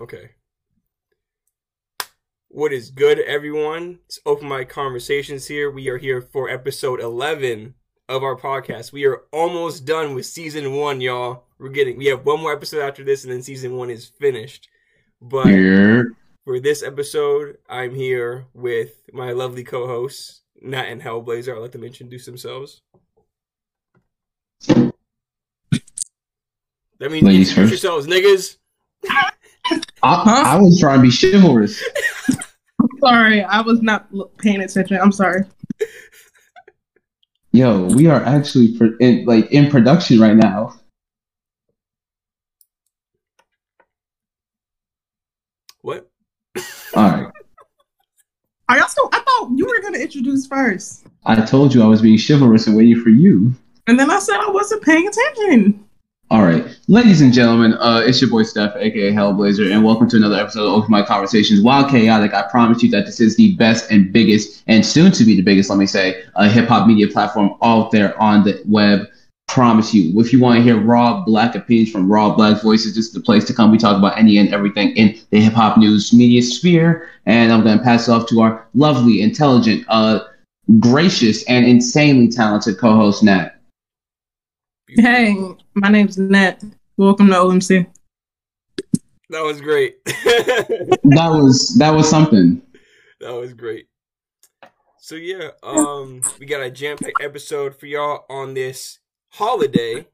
Okay. What is good, everyone? It's Open Mic Conversations here. We are here for episode 11 of our podcast. We are almost done with season one, y'all. We're getting, we have one more episode after this, and then season one is finished. But Here. for this episode, I'm here with my lovely co hosts, Nat and Hellblazr. I'll let them introduce themselves. That means Ladies introduce first. yourselves, niggas. I, I was trying to be chivalrous. Sorry, I was not paying attention. I'm sorry. Yo, we are actually pro- in, like in production right now. What? All right. Are y'all still? I thought you were gonna introduce first, I told you I was being chivalrous and waiting for you. and then I said I wasn't paying attention. All right, ladies and gentlemen, uh, it's your boy Steph, aka Hellblazr, and welcome to another episode of My Conversations. While chaotic, I promise you that this is the best and biggest, and soon to be the biggest, let me say, uh, hip hop media platform out there on the web. Promise you. If you want to hear raw black opinions from raw black voices, this is the place to come. We talk about any and everything in the hip hop news media sphere, and I'm going to pass it off to our lovely, intelligent, uh, gracious, and insanely talented co-host Nat. Hey, my name's Nat. Welcome to OMC. That was great. That was that was something. that was great. So yeah, um, we got a jam-packed episode for y'all on this holiday,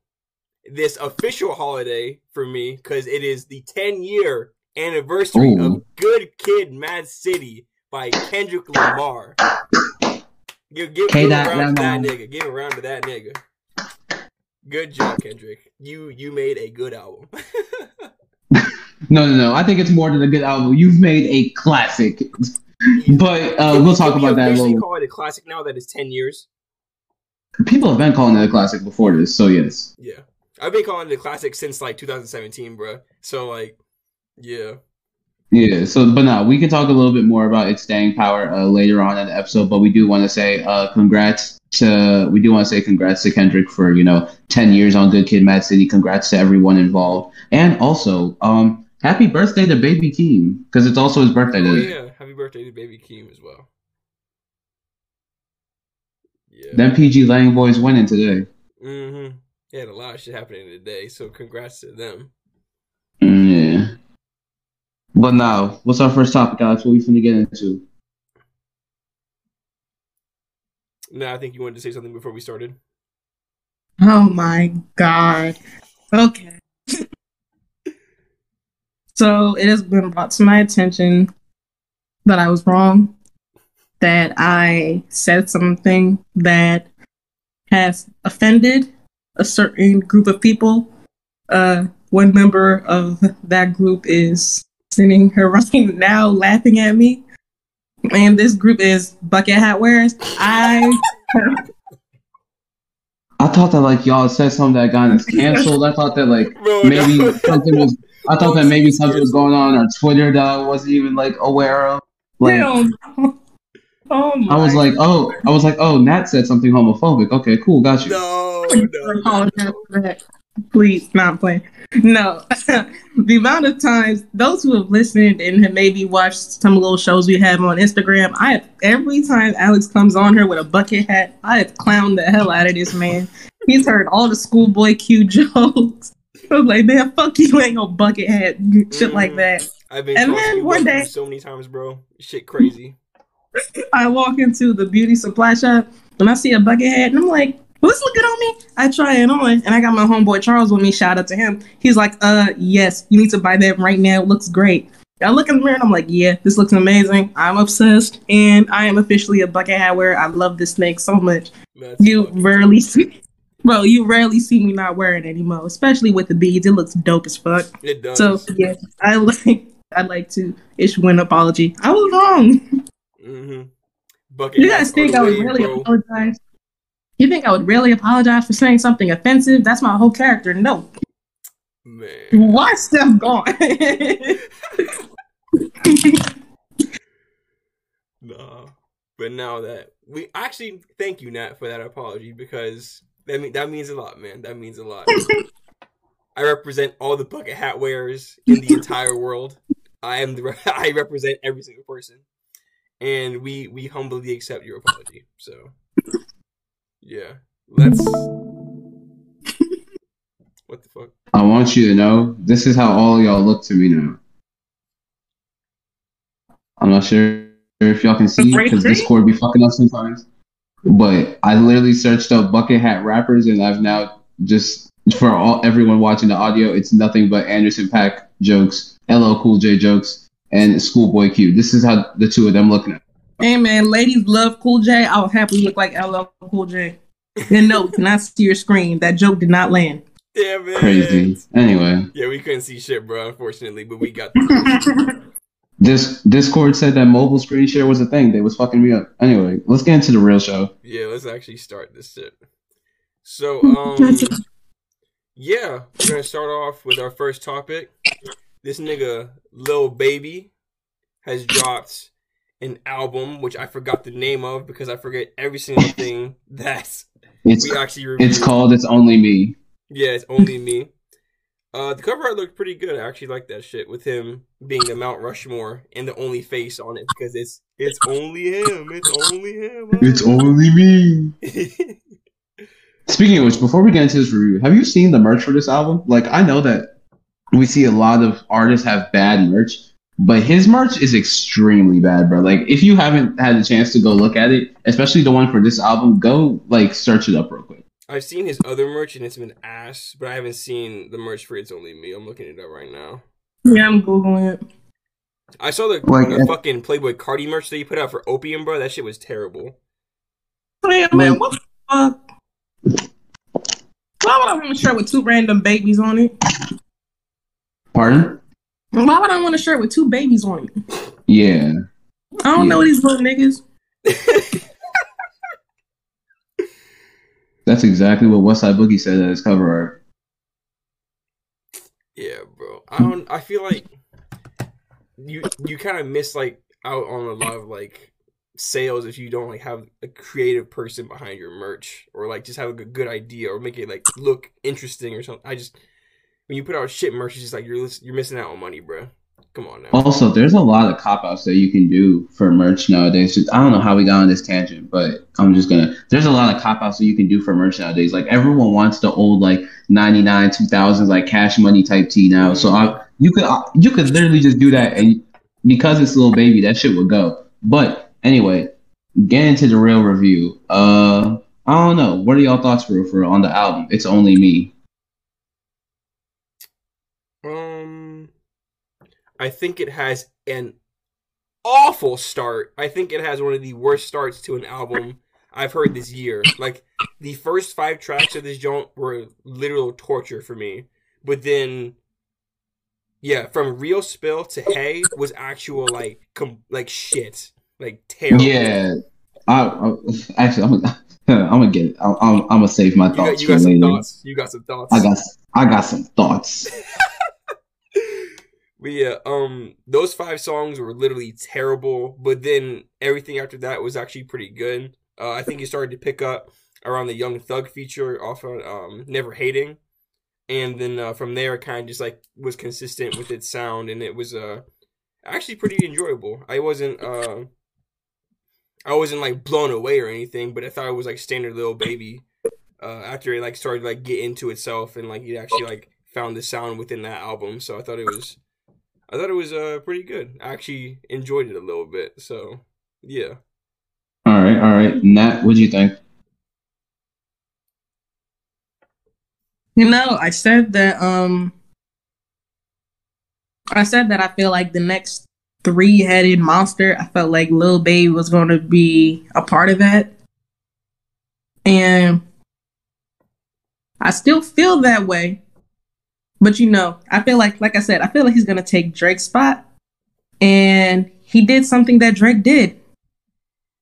this official holiday for me, because it is the 10-year anniversary Ooh. of "Good Kid, Mad City" by Kendrick Lamar. Give, give, K give a dot round to that nigga. Give a round to that nigga. Good job, Kendrick. You you made a good album. No, no, no. I think it's more than a good album. You've made a classic. But uh, we'll talk about that a officially little. call it a classic now that it's 10 years. People have been calling it a classic before this, so yes. Yeah. I've been calling it a classic since like 2017, bro. So like, yeah. Yeah. So, but now we can talk a little bit more about its staying power uh, later on in the episode. But we do want to say uh, congrats to we do want to say congrats to Kendrick for you know ten years on Good Kid, Mad City. Congrats to everyone involved, and also um happy birthday to Baby Keem because it's also his birthday Oh today. yeah. Happy birthday to Baby Keem as well. Yeah. Them PG Lang boys winning today. Mm-hmm. They had a lot of shit happening today, so congrats to them. Mm, yeah. But now, what's our first topic, Alex? What are we finna get into? No, I think you wanted to say something before we started. Oh my god. Okay. so it has been brought to my attention that I was wrong. That I said something that has offended a certain group of people. Uh, one member of that group is sitting here right now laughing at me. And this group is Bucket Hat Wearers. I I thought that like y'all said something that got us canceled. I thought that like Bro, maybe no. something was. I thought that maybe something was going on on Twitter that I wasn't even like aware of. Like Oh my I was like, oh, I was like, oh, Nat said something homophobic. Okay, cool, got you. No, no, no. Please, not playing. No, the amount of times those who have listened and have maybe watched some little shows we have on Instagram, I have every time Alex comes on here with a bucket hat, I have clowned the hell out of this man. He's heard all the schoolboy Q jokes. I was like, man, fuck you, ain't no bucket hat, shit like Mm. that. I've been And then one day- so many times, bro. Shit, crazy. I walk into the beauty supply shop and I see a bucket hat and I'm like, well, this look good on me. I try it on and I got my homeboy Charles with me. Shout out to him. He's like, uh, yes, you need to buy that right now. It looks great. I look in the mirror and I'm like, yeah, this looks amazing. I'm obsessed and I am officially a bucket hat wearer. I love this snake so much. That's You rarely see, bro, you rarely see me not wearing it anymore, especially with the beads. It looks dope as fuck. It does. So yeah, I like, I'd like to issue an apology. I was wrong. mm-hmm. Bucket You guys think I would really bro. You think I would really apologize for saying something offensive? That's my whole character. No. Man. Why Steph gone? Nah. But now that we actually thank you, Nat, for that apology because that mean that means a lot, man. That means a lot. I represent all the bucket hat wearers in the entire world. I am the I represent every single person, and we we humbly accept your apology. So, yeah, let's. what the fuck? I want you to know this is how all y'all look to me now. I'm not sure if y'all can see because thing. Discord be fucking up sometimes. But I literally searched up bucket hat rappers, and I've now just for all everyone watching the audio, it's nothing but Anderson .Paak jokes, LL Cool J jokes, and Schoolboy Q. This is how the two of them look at. Hey man, ladies love Cool J. I'll happily look like LL Cool J. And no, cannot see your screen. That joke did not land. Damn it! Crazy. Anyway, Yeah, we couldn't see shit, bro. Unfortunately, but we got. this Discord said that mobile screen share was a thing. They was fucking me up. Anyway, let's get into the real show. yeah, let's actually start this shit. So, um, yeah, we're gonna start off with our first topic. This nigga, Lil Baby, has dropped an album which I forgot the name of because I forget every single thing that It's we actually reviewed. it's called It's Only Me. Yeah, it's only me. Uh, the cover art looked pretty good. I actually like that shit with him being the Mount Rushmore and the only face on it because it's it's only him. It's only him. It's only me. Speaking of which, before we get into this review, have you seen the merch for this album? Like, I know that we see a lot of artists have bad merch, but his merch is extremely bad, bro. Like, if you haven't had a chance to go look at it, especially the one for this album, go like search it up real quick. I've seen his other merch and it's been ass, but I haven't seen the merch for It's Only Me. I'm looking it up right now. Yeah, I'm googling it. I saw the, Like, the fucking Playboi Carti merch that he put out for Opium, bro. That shit was terrible. Man, man, what the fuck? Why would I want a shirt with two random babies on it? Pardon? Why would I want a shirt with two babies on it? Yeah. I don't know these little niggas. That's exactly what Westside Boogie said at his cover art. Yeah, bro. I don't. I feel like you you kind of miss like out on a lot of like sales if you don't like have a creative person behind your merch or like just have like, a good, good idea or make it like look interesting or something. I just when you put out shit merch, it's just like you're you're missing out on money, bro. Come on now. Also, there's a lot of cop outs that you can do for merch nowadays. Just- I don't know how we got on this tangent, but I'm just gonna. There's a lot of cop outs that you can do for merch nowadays. Like everyone wants the old like '99, 2000s like cash money type tee now. So I, you could uh, you could literally just do that, and because it's a little baby, that shit would go. But anyway, get into the real review. Uh, I don't know. What are y'all thoughts for for on the album? It's only me. Um, I think it has an awful start. I think it has one of the worst starts to an album I've heard this year. Like the first five tracks of this joint were literal torture for me, but then, yeah, from Real Spill to Heyy was actual like com- like shit, like terrible. Yeah, I, I actually I'm gonna, I'm gonna get it. I'm, I'm, I'm gonna save my you thoughts got, you got some later. thoughts. You got some thoughts. I got I got some thoughts. But yeah, um, those five songs were literally terrible. But then everything after that was actually pretty good. Uh, I think he started to pick up around the Young Thug feature off on um, Never Hating, and then uh, from there, kind of just like was consistent with its sound, and it was uh actually pretty enjoyable. I wasn't uh I wasn't like blown away or anything, but I thought it was like standard little baby. Uh, after it like started like get into itself and like it actually like found the sound within that album, so I thought it was I thought it was uh pretty good. I actually enjoyed it a little bit. So yeah. All right, all right. Nat, what do you think? You know, I said that um I said that I feel like the next three headed monster, I felt like Lil Baby was gonna be a part of that. And I still feel that way. But you know, I feel like like I said, I feel like he's gonna take Drake's spot. And he did something that Drake did.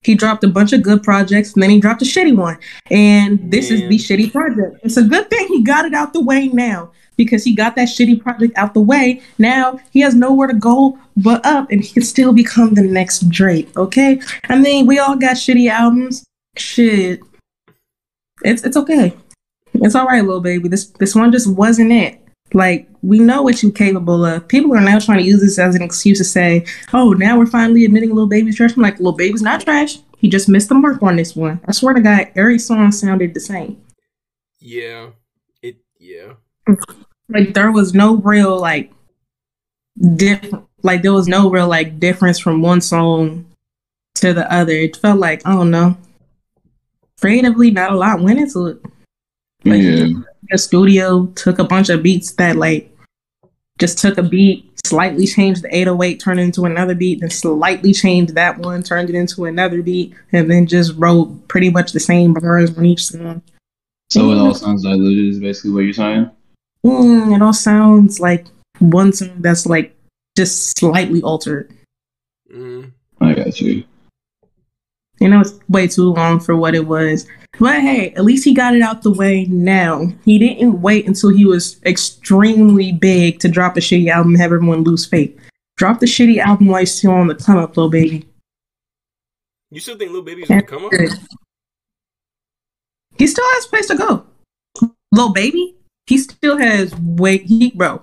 He dropped a bunch of good projects and then he dropped a shitty one. And this is the shitty project. It's a good thing he got it out the way now because he got that shitty project out the way. Now he has nowhere to go but up and he can still become the next Drake, okay? I mean, we all got shitty albums. Shit. It's it's okay. It's all right, little baby. This this one just wasn't it. Like, we know what you're capable of. People are now trying to use this as an excuse to say, oh, now we're finally admitting Little Baby's trash. I'm like, Little Baby's not trash. He just missed the mark on this one. I swear to God, every song sounded the same. Yeah. It yeah. Like there was no real like different like there was no real like difference from one song to the other. It felt like, I don't know. Creatively not a lot went into it. Like yeah. the studio took a bunch of beats that like just took a beat, slightly changed the 808, turned it into another beat, then slightly changed that one, turned it into another beat, and then just wrote pretty much the same bars on each song. So it all sounds diluted. Is basically what you're saying. Mm, it all sounds like one song that's like just slightly altered. Mm. I got you. You know, it's way too long for what it was. But hey, at least he got it out the way now. He didn't wait until he was extremely big to drop a shitty album and have everyone lose faith. Drop the shitty album while he's still on the come up, Lil Baby. You still think Lil Baby's gonna come up? He still has place to go. Lil Baby, he still has way he bro.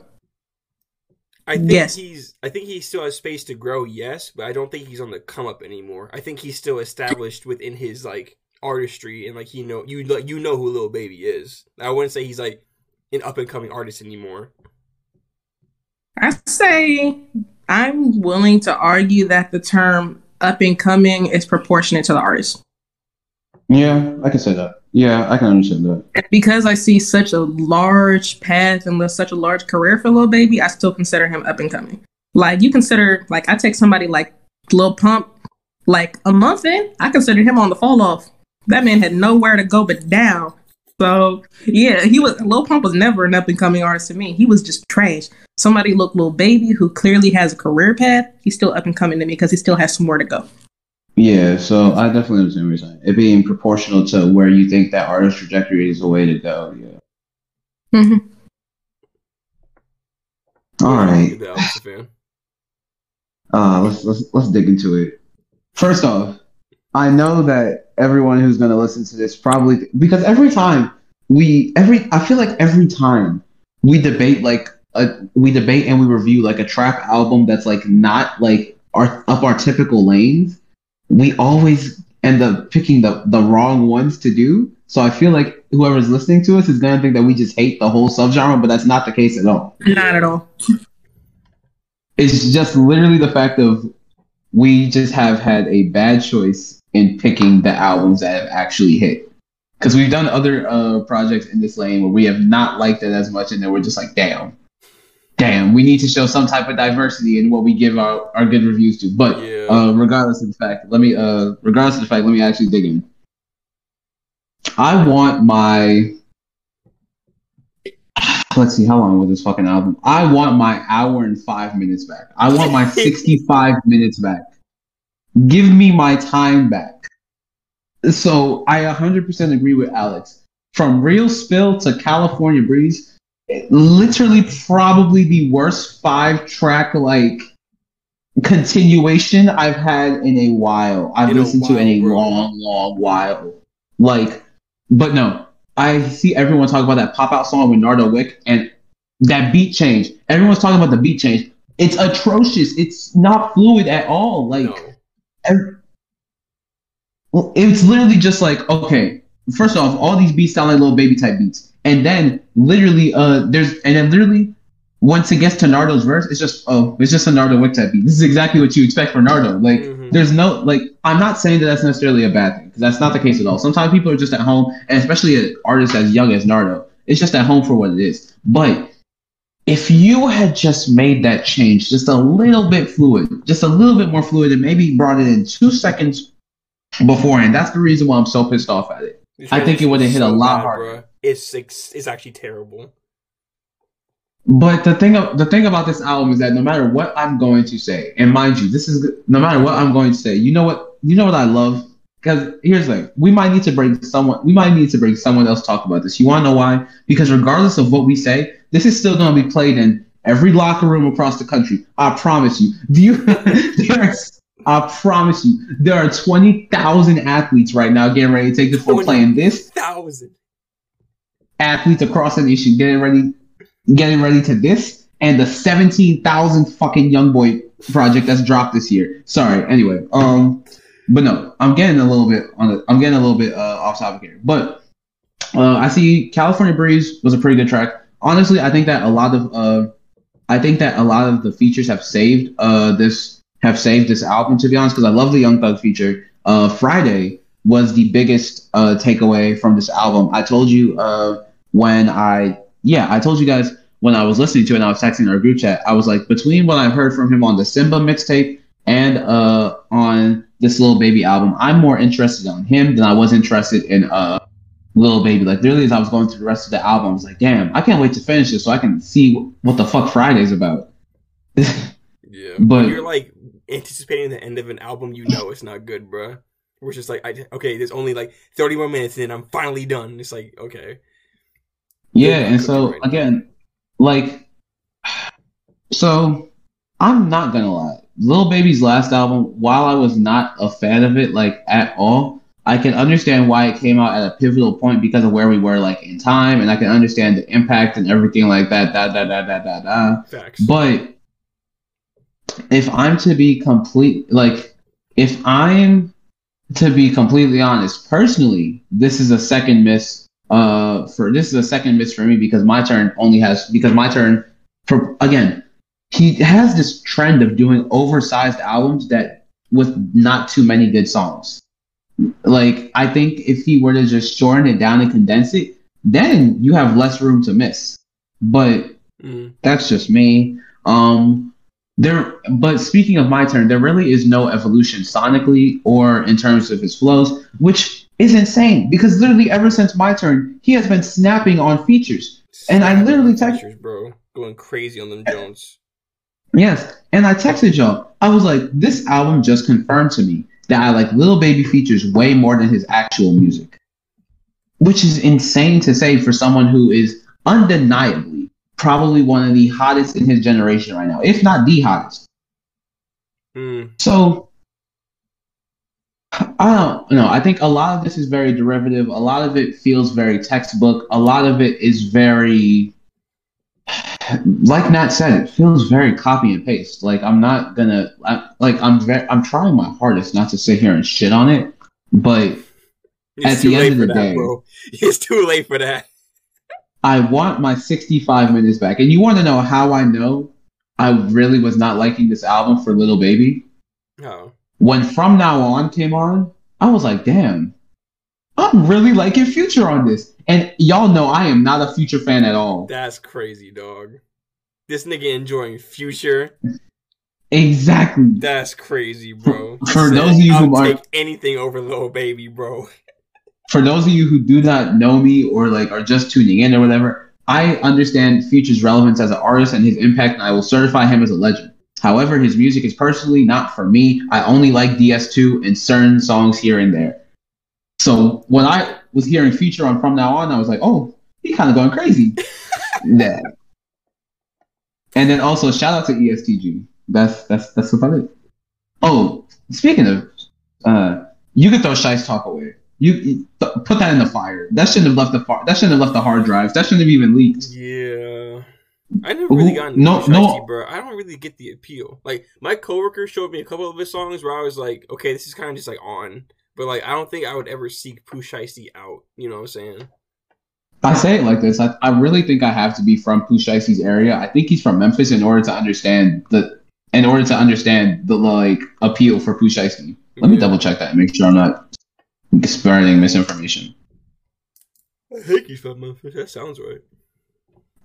I think Yes. he's I think he still has space to grow, yes, but I don't think he's on the come up anymore. I think he's still established within his like artistry and like he know you like you know who Lil Baby is. I wouldn't say he's like an up and coming artist anymore. I say I'm willing to argue that the term up and coming is proportionate to the artist. Yeah, I can say that. Yeah, I can understand that. Because I see such a large path and such a large career for Lil Baby, I still consider him up and coming. Like you consider, like I take somebody like Lil Pump, like a month in, I consider him on the fall off. That man had nowhere to go but down. So yeah, he was Lil Pump was never an up and coming artist to me. He was just trash. Somebody look Lil Baby who clearly has a career path. He's still up and coming to me because he still has some more to go. Yeah, so I definitely understand what you're saying. It being proportional to where you think that artist trajectory is the way to go. Yeah. Mm-hmm. All right. The opposite fan. Uh, let's let's let's dig into it. First off, I know that everyone who's going to listen to this probably because every time we every I feel like every time we debate like a we debate and we review like a trap album that's like not like our up our typical lanes, we always end up picking the the wrong ones to do. So I feel like whoever's listening to us is gonna think that we just hate the whole subgenre, but that's not the case at all. Not at all. It's just literally the fact of we just have had a bad choice in picking the albums that have actually hit. Because we've done other uh, projects in this lane where we have not liked it as much, and then we're just like, damn, damn, we need to show some type of diversity in what we give our, our good reviews to. But Yeah. uh, regardless of the fact, let me uh, regardless of the fact, let me actually dig in. I want my let's see how long was this fucking album. I want my hour and five minutes back. I want my sixty-five minutes back. Give me my time back. So I 100% agree with Alex. From Real Spill to California Breeze, literally probably the worst five track like continuation I've had in a while. I've In listened to in a bro. long, long while. Like, but no, I see everyone talk about that pop out song with Nardo Wick and that beat change. Everyone's talking about the beat change. It's atrocious. It's not fluid at all. Like, No. It's literally just like okay. First off, all these beats sound like little baby type beats, and then literally, uh, there's and then literally, once it gets to Nardo's verse, it's just oh, it's just a Nardo Wick type beat. This is exactly what you expect for Nardo. Like, Mhm. there's no like, I'm not saying that that's necessarily a bad thing because that's not the case at all. Sometimes people are just at home, and especially an artist as young as Nardo, it's just at home for what it is. But if you had just made that change just a little bit fluid, just a little bit more fluid, and maybe brought it in two seconds beforehand, that's the reason why I'm so pissed off at it. I think it would've hit a lot bad, harder. It's, it's it's actually terrible. But the thing, the thing about this album is that no matter what I'm going to say, and mind you, this is no matter what I'm going to say, you know what, you know what I love. Because here's the thing, we might need to bring someone, we might need to bring someone else talk about this. You want to know why? Because regardless of what we say, this is still going to be played in every locker room across the country. I promise you. Do you? there's, I promise you, there are twenty thousand athletes right now getting ready to take the floor playing this Thousand. athletes across the nation getting ready getting ready to this and the seventeen thousand fucking young boy project that's dropped this year. Sorry. Anyway, um, but no, I'm getting a little bit on. The, I'm getting a little bit uh, off topic here, but uh, I see California Breeze was a pretty good track. Honestly, I think that a lot of uh, I think that a lot of the features have saved uh this have saved this album to be honest because I love the Young Thug feature. Uh, Fridayy was the biggest uh takeaway from this album. I told you uh when I yeah I told you guys when I was listening to it and I was texting our group chat I was like between what I've heard from him on the Simba mixtape and uh on this little baby album I'm more interested on him than I was interested in uh little baby. Like literally, as I was going through the rest of the album, I was like, "Damn, I can't wait to finish this so I can see what the fuck Fridayy's about." Yeah, But- you're like anticipating the end of an album, you know it's not good, bruh. We're just like, I, okay, there's only like 30 more minutes, and then I'm finally done. It's like, okay, yeah, and so right now. again, like, so I'm not gonna lie. Little Baby's last album, while I was not a fan of it, like at all, I can understand why it came out at a pivotal point because of where we were, like in time, and I can understand the impact and everything like that. Da da da da da da. facts. But if I'm to be complete, like, if I'm to be completely honest, personally, this is a second miss. Uh, for this is a second miss for me because my turn only has because my turn for again, he has this trend of doing oversized albums that with not too many good songs. Like, I think if he were to just shorten it down and condense it, then you have less room to miss. But Mm. that's just me. Um, there, but speaking of my turn, there really is no evolution sonically or in terms of his flows, which is insane because literally ever since my turn, he has been snapping on features. And I literally text- Pictures, bro, going crazy on them Jones. Yes, and I texted y'all. I was like, this album just confirmed to me that I like Little Baby features way more than his actual music, which is insane to say for someone who is undeniably probably one of the hottest in his generation right now, if not the hottest. Mm. So I don't know. I think a lot of this is very derivative. A lot of it feels very textbook. A lot of it is very, like Nat said, it feels very copy and paste. Like I'm not gonna, I, like I'm very, I'm trying my hardest not to sit here and shit on it, but It's At the end of the that, day- bro. It's too late for that. I want my 65 minutes back. And you want to know how I know I really was not liking this album for Little Baby? Oh, when From Now On came on, I was like, damn, I'm really liking Future on this. And y'all know I am not a Future fan at all. that's crazy, dog. This nigga enjoying Future. Exactly. That's crazy, bro. For those of you I'll who are- take anything over Little Baby, bro. For those of you who do not know me or like are just tuning in or whatever, I understand Future's relevance as an artist and his impact, and I will certify him as a legend. However, his music is personally not for me. I only like DS2 and certain songs here and there. So when I was hearing Future on From Now On, I was like, oh, he kind of going crazy. yeah. And then also shout out to EST Gee. That's that's that's about it. Oh, speaking of, uh, you could throw Shice Talk away. You, you th- put that in the fire. That shouldn't have left the far. That shouldn't have left the hard drives. That shouldn't have even leaked. Yeah. I never really got no- into no. no, bro. I don't really get the appeal. Like my coworker showed me a couple of his songs where I was like, okay, this is kind of just like on, but like I don't think I would ever seek Pooh Shiesty out. You know what I'm saying? I say it like this. I, I really think I have to be from Pooh Shiesty's area. I think he's from Memphis in order to understand the in order to understand the like appeal for Pooh Shicey. Let me double check that and make sure I'm not spreading misinformation. I think he's from Memphis. That sounds right.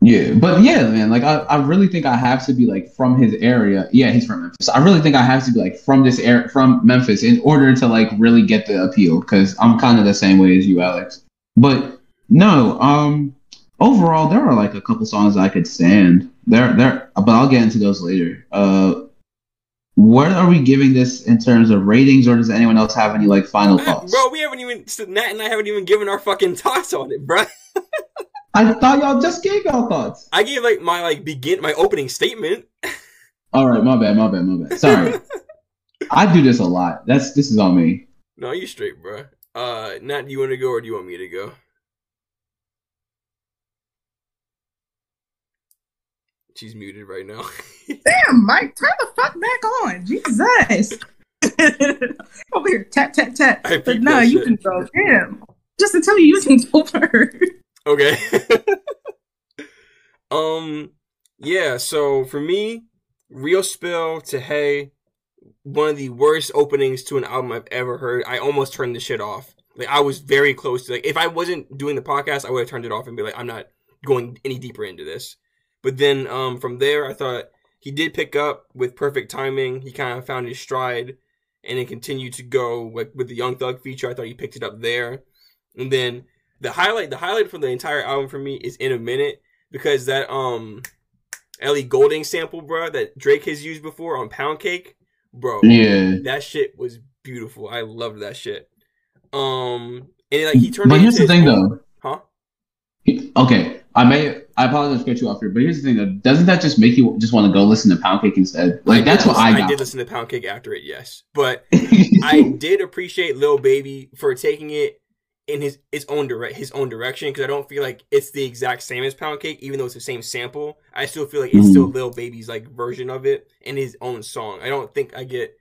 Yeah, but yeah, man, like I, I really think I have to be like from his area. Yeah, he's from Memphis. I really think I have to be like from this area, from Memphis, in order to like really get the appeal. Because I'm kind of the same way as you, Alex. But no, um, overall, there are like a couple songs I could stand. There, there, but I'll get into those later. Uh, what are we giving this in terms of ratings, or does anyone else have any like final thoughts? Bro, we haven't even Nat and I haven't even given our fucking thoughts on it, bro. I thought y'all just gave y'all thoughts. I gave like my like begin my opening statement. All right, my bad, my bad, my bad. Sorry. I do this a lot. That's this is on me. No, you straight, bro. Uh, Nat, do you want to go or do you want me to go? she's muted right now. Damn, Mike, turn the fuck back on. Jesus. Over here, tap, tap, tap. I But peeped no, you shit. can go. Damn. Just until you using over. Okay. um yeah, so for me, Real Spill to Heyy, one of the worst openings to an album I've ever heard. I almost turned the shit off. Like I was very close to like if I wasn't doing the podcast, I would have turned it off and be like, I'm not going any deeper into this. But then um from there I thought he did pick up with perfect timing. He kind of found his stride and then continued to go like with the Young Thug feature. I thought he picked it up there. And then the highlight the highlight from the entire album for me is in a minute because that um Ellie Goulding sample, bro, that Drake has used before on Pound Cake, bro. Yeah. That shit was beautiful. I loved that shit. Um, and like he turned. But here's the thing, own- though. huh? Okay, I may I apologize to cut you off here, but here's the thing though. Doesn't that just make you just want to go listen to Pound Cake instead? Like did that's what listen- I I did listen to Pound Cake after it, yes, but I did appreciate Lil Baby for taking it in his its own direct his own direction because I don't feel like it's the exact same as Pound Cake, even though it's the same sample. I still feel like it's Mhm. still Lil Baby's like version of it in his own song. I don't think I get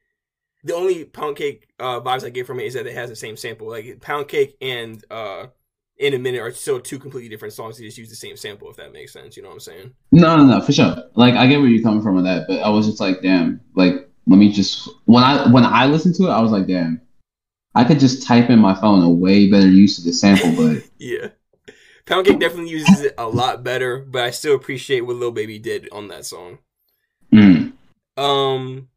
the only Pound Cake uh, vibes I get from it is that it has the same sample. Like Pound Cake and uh, In a Minute are still two completely different songs. They just use the same sample, if that makes sense. You know what I'm saying? No, no, no, for sure. Like I get where you're coming from with that, but I was just like, damn, like let me just when I when I listened to it, I was like, damn, I could just type in my phone a way better use of the sample, but Yeah. Pound Cake definitely uses it a lot better, but I still appreciate what Lil Baby did on that song. mm, Um,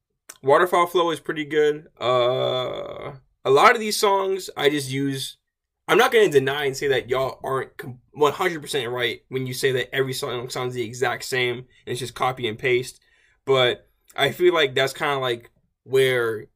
Waterfall Flow is pretty good. Uh, a lot of these songs I just use. I'm not going to deny and say that y'all aren't 100% right when you say that every song sounds the exact same and it's just copy and paste. But I feel like that's kind of like where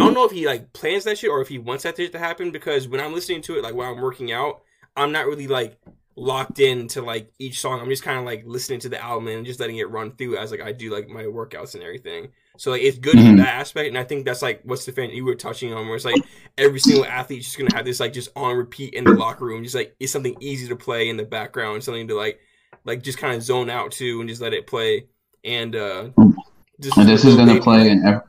I don't know if he like plans that shit or if he wants that shit to happen because when I'm listening to it, like while I'm working out, I'm not really like locked into like each song. I'm just kind of like listening to the album and just letting it run through as like I do like my workouts and everything. So like it's good in Mhm. that aspect, and I think that's like what's the fan you were touching on, where it's like every single athlete's just gonna have this like just on repeat in the locker room, just like it's something easy to play in the background, something to like like just kind of zone out to and just let it play. And uh, just and this is gonna play in every.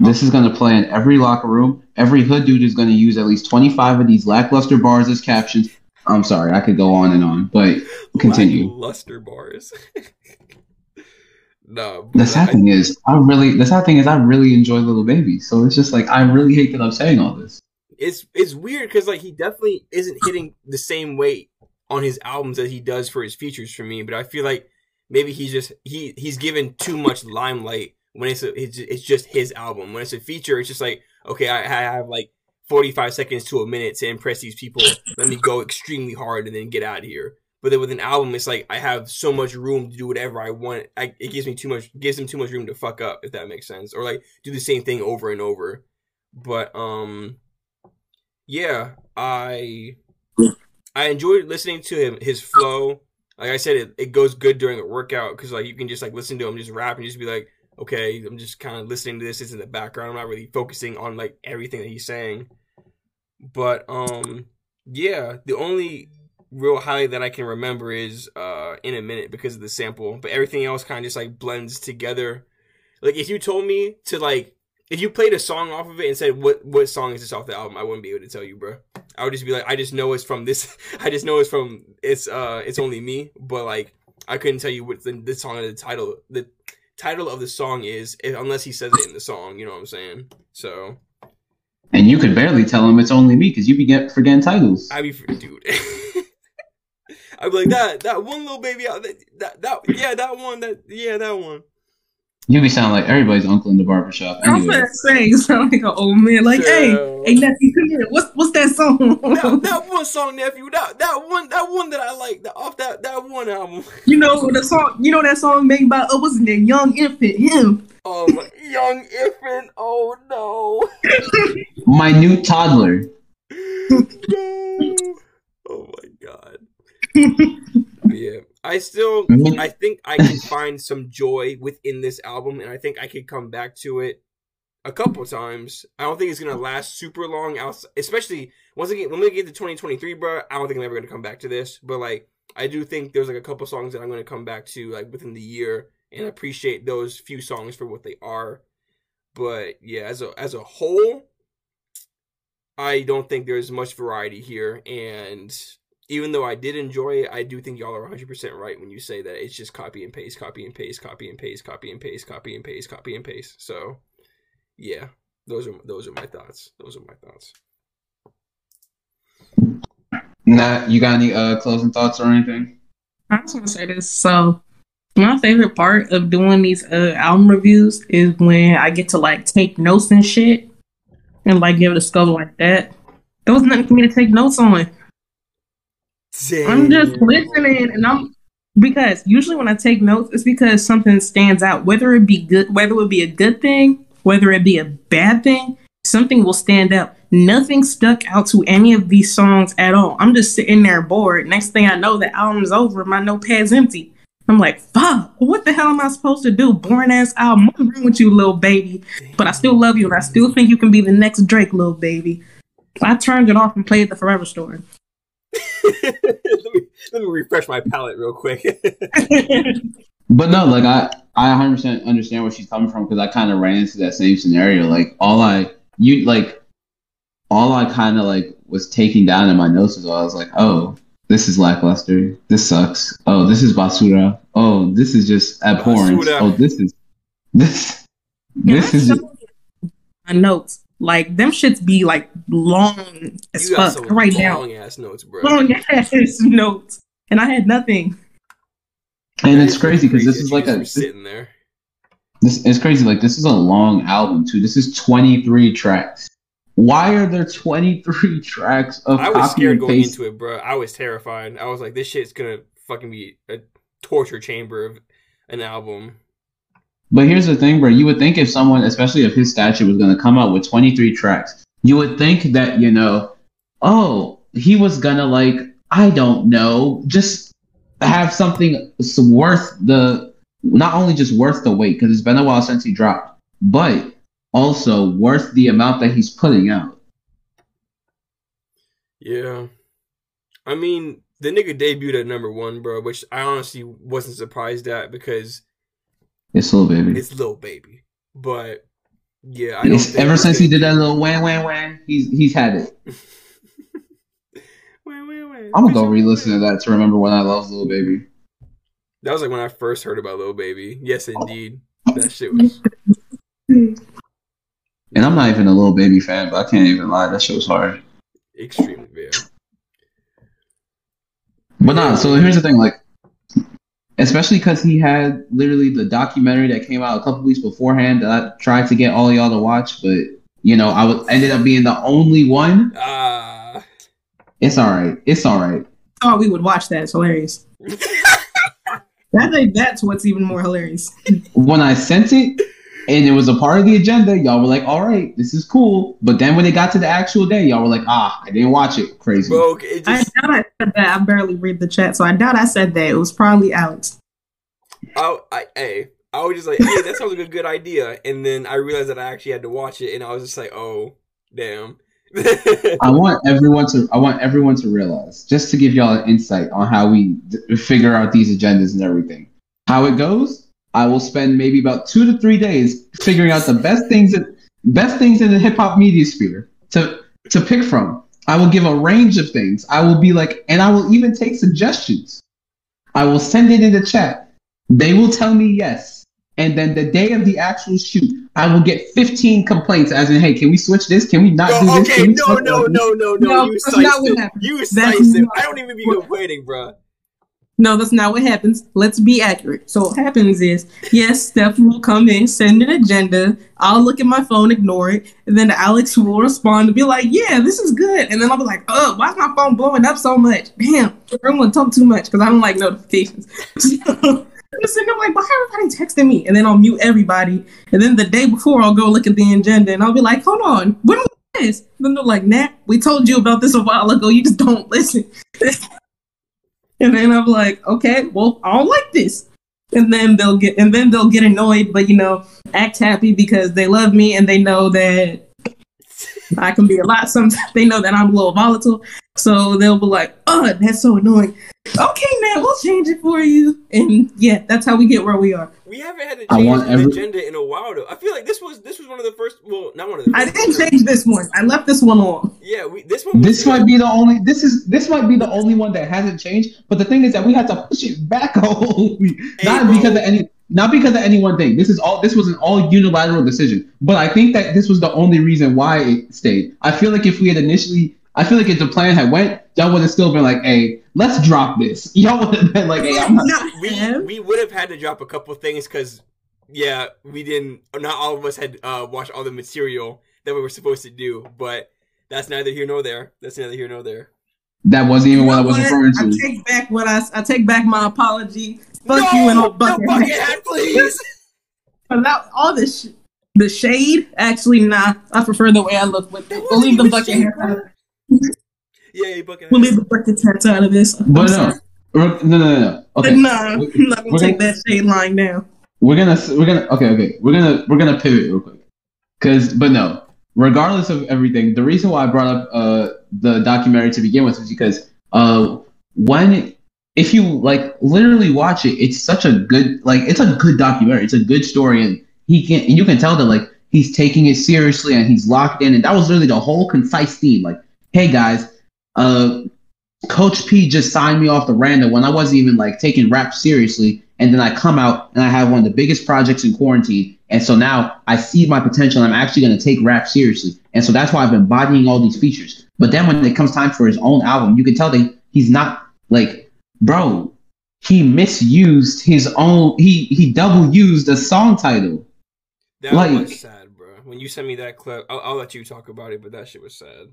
This is gonna play in every locker room. Every hood dude is gonna use at least twenty five of these lackluster bars as captions. I'm sorry, I could go on and on, but continue. Luster bars. no, The sad thing is, I really the sad thing is I really enjoy Little Baby. So it's just like I really hate that I'm saying all this. it's it's weird because like he definitely isn't hitting the same weight on his albums as he does for his features for me. But I feel like maybe he's just he he's given too much limelight when it's a, it's, just his album. When it's a feature, it's just like okay, I, I have like forty five seconds to a minute to impress these people. Let me go extremely hard and then get out of here. But then with an album, it's like I have so much room to do whatever I want. I, it gives me too much, gives them too much room to fuck up, if that makes sense, or like do the same thing over and over. But um, yeah, I I enjoyed listening to him his flow. Like I said, it, it goes good during a workout because like you can just like listen to him just rap and just be like, okay, I'm just kind of listening to this. It's in the background. I'm not really focusing on like everything that he's saying. But um, yeah, the only real highlight that I can remember is uh in a minute because of the sample. But everything else kind of just like blends together. Like if you told me to like if you played a song off of it and said what what song is this off the album, I wouldn't be able to tell you, bro. I would just be like, I just know it's from this. I just know it's from it's uh it's only me. But like I couldn't tell you what the, the song the title the title of the song is unless he says it in the song. You know what I'm saying? So And you could barely tell him it's only me because you be get, forgetting titles. I'd be dude. I'd be like that that one little baby out that, that that yeah that one that yeah that one. You be sounding like everybody's uncle in the barbershop. I was Anyway. gonna say, sound like an old man. Like, hey, hey, nephew, come here. What's what's that song? that, that one song, nephew. That that one that one that I like. That off that that one album. you know the song. You know that song made by uh, what's his name? Young Infant. Him. Oh young infant. Oh no. Minute toddler. no. Oh my god. yeah. I still. I think I can find some joy within this album and I think I could come back to it a couple times. I don't think it's gonna last super long outs especially once again when we get to 2023, bro, I don't think I'm ever gonna come back to this. But like I do think there's like a couple songs that I'm going to come back to like within the year and appreciate those few songs for what they are. But yeah, as a as a whole, I don't think there's much variety here. And even though I did enjoy it, I do think y'all are 100% right when you say that it's just copy and paste, copy and paste, copy and paste, copy and paste, copy and paste, copy and paste. So, yeah, those are those are my thoughts. Those are my thoughts. Nah, you got any uh closing thoughts or anything? I just want to say this. So, my favorite part of doing these uh, album reviews is when I get to like take notes and shit and like give it a scope like that. There was nothing for me to take notes on. Damn. I'm just listening and I'm because usually when I take notes, it's because something stands out, whether it be good, whether it be a good thing, whether it be a bad thing, something will stand out. Nothing stuck out to any of these songs at all. I'm just sitting there bored. Next thing I know, the album's over, my notepad's empty. I'm like, fuck, what the hell am I supposed to do? Boring ass album. What's wrong with you, little baby? But I still love you and I still think you can be the next Drake, little baby. I turned it off and played the Forever Story. let, me, let me refresh my palate real quick. But no, like I, I 100% understand where she's coming from because I kind of ran into that same scenario. Like all I, you like, all I kind of like was taking down in my notes was I was like, oh, this is lackluster. This sucks. Oh, this is basura. Oh, this is just abhorrent. Basura. Oh, this is this. Yeah, This I is showed you my notes. Like them shits be like long as you fuck. some Right now. long ass notes, bro. Long ass notes. And I had nothing. and it's crazy because this is like a sitting there. This it's crazy. Like this is a long album too. This is 23 tracks. Why are there 23 tracks of I was copy scared and going paste? into it, bro. I was terrified. I was like, this shit's gonna fucking be a torture chamber of an album. But here's the thing, bro. You would think if someone, especially if his stature, was going to come out with 23 tracks, you would think that you know, oh, he was gonna like, I don't know, just have something worth the, not only just worth the wait because it's been a while since he dropped, but also worth the amount that he's putting out. Yeah. I mean, the nigga debuted at number one, bro, which I honestly wasn't surprised at because It's little baby. it's little Baby. But yeah, ever since he did that little wham wham wham, he's he's had it. I'm gonna go re-listen to that to remember when I loved little baby. That was like when I first heard about little Baby. Yes, indeed. That shit was And I'm not even a little baby fan, but I can't even lie, that shit was hard. extremely bad. But nah, so here's the thing, like, especially because he had literally the documentary that came out a couple weeks beforehand that I tried to get all y'all to watch, but you know, I was ended up being the only one. Ah. It's all right. It's all right. thought we would watch that. It's hilarious. I think that's what's even more hilarious. When I sent it and it was a part of the agenda, y'all were like, "All right, this is cool." But then when it got to the actual day, y'all were like, "Ah, I didn't watch it." Crazy. Bro, it I doubt I said that. I barely read the chat, so I doubt I said that. It was probably Alex. Oh, I, hey, I was just like, hey, that sounds like a good idea, and then I realized that I actually had to watch it, and I was just like, oh, damn. I want everyone to I want everyone to realize just to give y'all an insight on how we d- figure out these agendas and everything. How it goes, I will spend maybe about 2 to 3 days figuring out the best things that best things in the hip hop media sphere to to pick from. I will give a range of things. I will be like and I will even take suggestions. I will send it in the chat. They will tell me yes. And then the day of the actual shoot, I will get 15 complaints as in, hey, can we switch this? Can we not do Bro, this? okay, no, no, no, no, no, No, you sliced it. You sliced it. I don't even be complaining, bro. No, that's not what happens. Let's be accurate. So what happens is, yes, Steph will come in, send an agenda. I'll look at my phone, ignore it, and then Alex will respond and be like, "Yeah, this is good." And then I'll be like, "Oh, why is my phone blowing up so much? Damn, I don't want to talk too much because I don't like notifications." I'm sitting there like, "Why everybody texting me?" And then I'll mute everybody. And then the day before, I'll go look at the agenda and I'll be like, "Hold on, when was this?" And then they're like, "Nah, we told you about this a while ago. You just don't listen." And then I'm like, okay, well, I don't like this. And then they'll get and then they'll get annoyed, but you know, act happy because they love me and they know that I can be a lot sometimes they know that I'm a little volatile. So they'll be like, "Oh, that's so annoying." Okay, man, we'll change it for you. And yeah, that's how we get where we are. We haven't had a I change want in every- the agenda in a while though. I feel like this was this was one of the first. Well, not one of the. I didn't change this one. I left this one on. Yeah, we this one. This might be the only. This is this might be the only one that hasn't changed. But the thing is that we had to push it back a whole week. Not bro. because of any. Not because of any one thing. This is all. This was an all unilateral decision. But I think that this was the only reason why it stayed. I feel like if we had initially, I feel like if the plan had went, y'all would have still been like, "Hey, let's drop this." Y'all would have been like, "Hey, I'm not." Not we we would have had to drop a couple things because yeah we didn't not all of us had uh watched all the material that we were supposed to do but that's neither here nor there that's neither here nor there That wasn't even You what I was what? referring I to. take back what I. I take back my apology. Fuck no, you and all no bucket. bucket hat please Without all this, sh- the shade. Actually, nah. I prefer the way I look with That it. We'll leave the wasn't bucket even hats shade, out. Yeah bucket We'll leave the bucket hats out of this. I'm But no, sorry. no, no, no, no. Okay, Nah, I'm not We're gonna take that shade line now. we're gonna we're gonna okay okay we're gonna we're gonna pivot real quick because but no regardless of everything the reason why i brought up uh the documentary to begin with is because uh when if you like literally watch it it's such a good like it's a good documentary it's a good story and he can and you can tell that like he's taking it seriously and he's locked in and that was literally the whole concise theme like hey guys uh Coach P just signed me off the random when I wasn't even like taking rap seriously. And then I come out and I have one of the biggest projects in quarantine. And so now I see my potential and I'm actually going to take rap seriously. And so that's why I've been bodying all these features. But then when it comes time for his own album, you can tell that he's not like, bro, he misused his own, he, he double used a song title. that like- was sad bro when you sent me that clip I'll, I'll let you talk about it but that shit was sad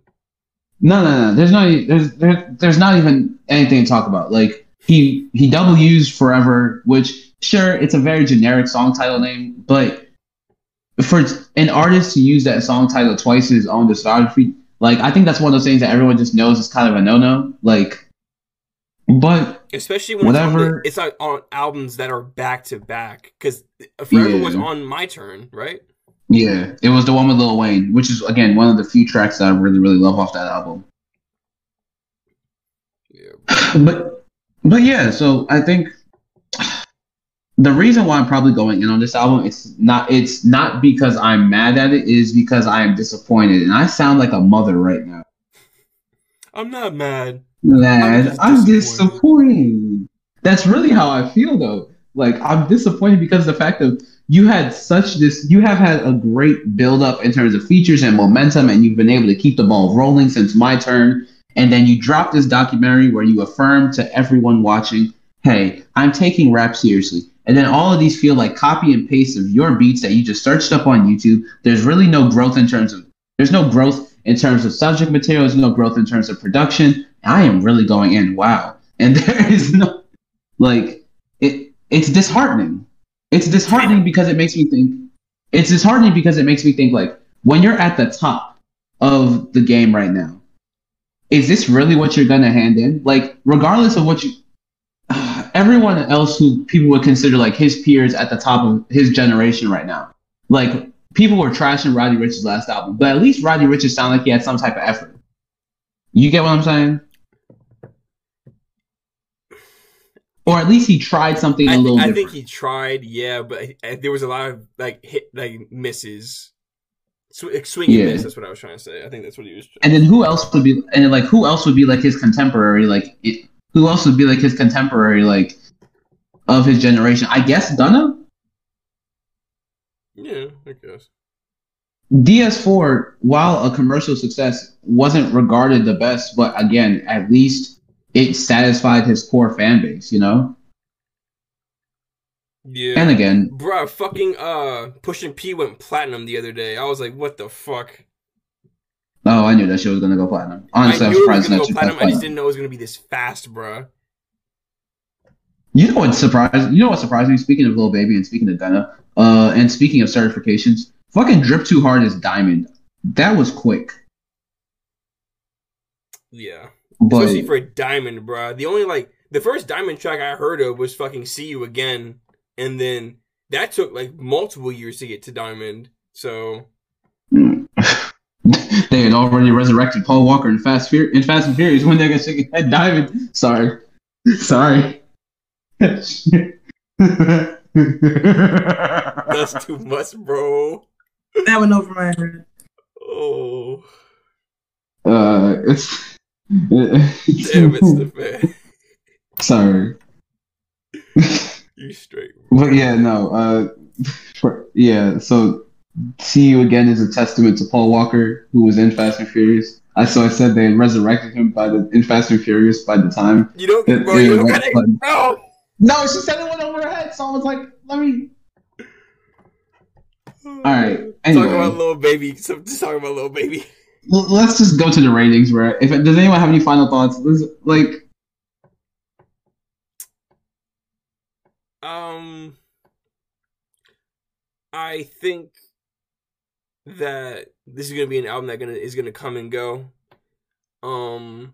No, no, no. There's not. There's there, there's not even anything to talk about. Like he he double used forever, which sure it's a very generic song title name, but for an artist to use that song title twice in his own discography, like I think that's one of those things that everyone just knows is kind of a no no. Like, but especially when it's on, Whatever. it's on, on albums that are back to back because forever Yeah. was on my turn right yeah, it was the one with Lil Wayne, which is again one of the few tracks that I really really love off that album. yeah but but yeah, so I think the reason why I'm probably going in on this album it's not it's not because I'm mad at it, it is because I am disappointed and I sound like a mother right now. i'm not mad Lad, just I'm disappointed. disappointed. That's really how I feel though. Like I'm disappointed because the fact of you had such this you have had a great build up in terms of features and momentum and you've been able to keep the ball rolling since my turn and then you drop this documentary where you affirm to everyone watching, "Hey, I'm taking rap seriously." And then all of these feel like copy and paste of your beats that you just searched up on YouTube. There's really no growth in terms of there's no growth in terms of subject material, there's no growth in terms of production. I am really going in, wow. And there is no like it's disheartening. It's disheartening because it makes me think it's disheartening because it makes me think like when you're at the top of the game right now, is this really what you're gonna hand in? Like, regardless of what you everyone else who people would consider like his peers at the top of his generation right now. Like people were trashing Roddy Ricch's last album, but at least Roddy Ricch sounded like he had some type of effort. You get what I'm saying? Or at least he tried something a I, little I different. think he tried yeah but I, I- there was a lot of like hit like misses. Sw- like, swing and Yeah. miss that's what i was trying to say. I think that's what he was trying and then who else would be and like who else would be like his contemporary like it, who else would be like his contemporary like of his generation? I guess Gunna? Yeah i guess. Ds4 while a commercial success wasn't regarded the best but again at least it satisfied his core fan base you know? Yeah. And again Bruh, fucking uh pushing p went platinum the other day. I was like what the fuck? Oh i knew that shit was gonna go platinum. Honestly i it was surprised gonna go got platinum. I just didn't know it was gonna be this fast bruh. You know what surprised? You know what surprised me? Speaking of Lil Baby and speaking of Gunna, uh, and speaking of certifications, fucking Drip Too Hard is Diamond. That was quick, yeah but especially for a diamond bro. the only like the first diamond track i heard of was fucking see you again and then that took like multiple years to get to diamond so They had already resurrected Paul Walker in Fast Fur- in Fast and Furious when they got shaking head diving. Sorry, sorry. That's too much, bro. That went over my head. Oh, uh, it's. Damn, it's the. Sorry, You straight. but yeah, no. Uh, for, yeah. So, see you again is a testament to Paul Walker, who was in Fast and Furious. I so I said they resurrected him by the in Fast and Furious by the time. You don't, It- bro. it You don't bro. No, she said it went over her head, so I was like, let me. All right. Talk Anyway, about Lil Baby. So just talk about Lil Baby. Let's just go to the ratings. Where if does anyone have any final thoughts? Let's, like, Um, I think that this is gonna be an album that gonna is gonna come and go. Um,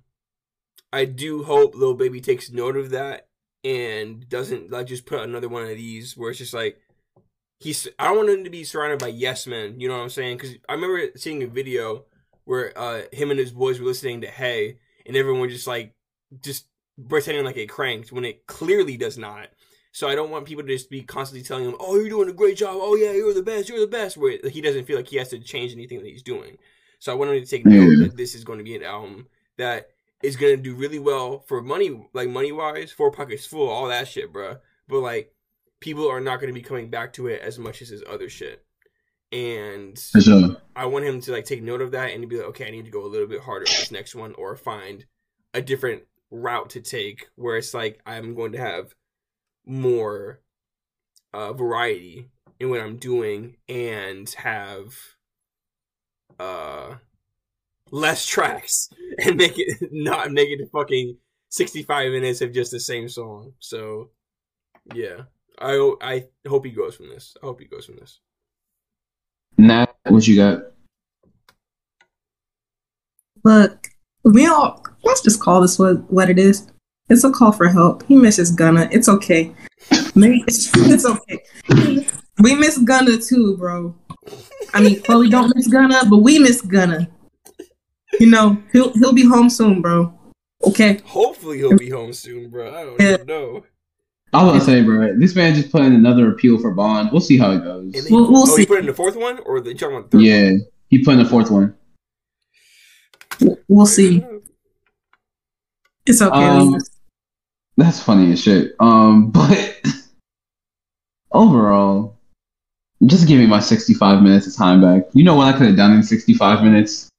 I do hope Lil Baby takes note of that and doesn't like just put another one of these where it's just like he's. I don't want him to be surrounded by yes men. You know what I'm saying? Because I remember seeing a video where uh him and his boys were listening to Heyy, and everyone just like just pretending like it cranked when it clearly does not. So I don't want people to just be constantly telling him, "Oh, you're doing a great job. Oh yeah, you're the best. You're the best." Where he doesn't feel like he has to change anything that he's doing. So I want him to take note that this is going to be an album that is going to do really well for money, like money wise, four pockets full, all that shit, bruh. But like, people are not going to be coming back to it as much as his other shit. And sure. I want him to like take note of that and be like, okay, I need to go a little bit harder on this next one, or find a different route to take where it's like I'm going to have more uh, variety in what I'm doing and have uh less tracks and make it not make it fucking 65 minutes of just the same song. So yeah, I I hope he goes from this. I hope he goes from this. Nat, what you got? Look, we all let's just call this what what it is. It's a call for help. He misses Gunna. It's okay. It's, it's okay. We miss Gunna too, bro. I mean, Chloe don't miss Gunna, but we miss Gunna. You know, he'll he'll be home soon, bro. Okay. Hopefully he'll be home soon, bro. I don't Yeah. even know. I was gonna say, bro, this man just put in another appeal for Bond. We'll see how it goes. And We'll- we'll oh, he see. put in the fourth one, or the talking one? third Yeah, he put in the fourth one. We'll see. It's okay. Um, That's funny as shit. Um, but overall, just give me my 65 minutes of time back. You know what I could have done in 65 minutes?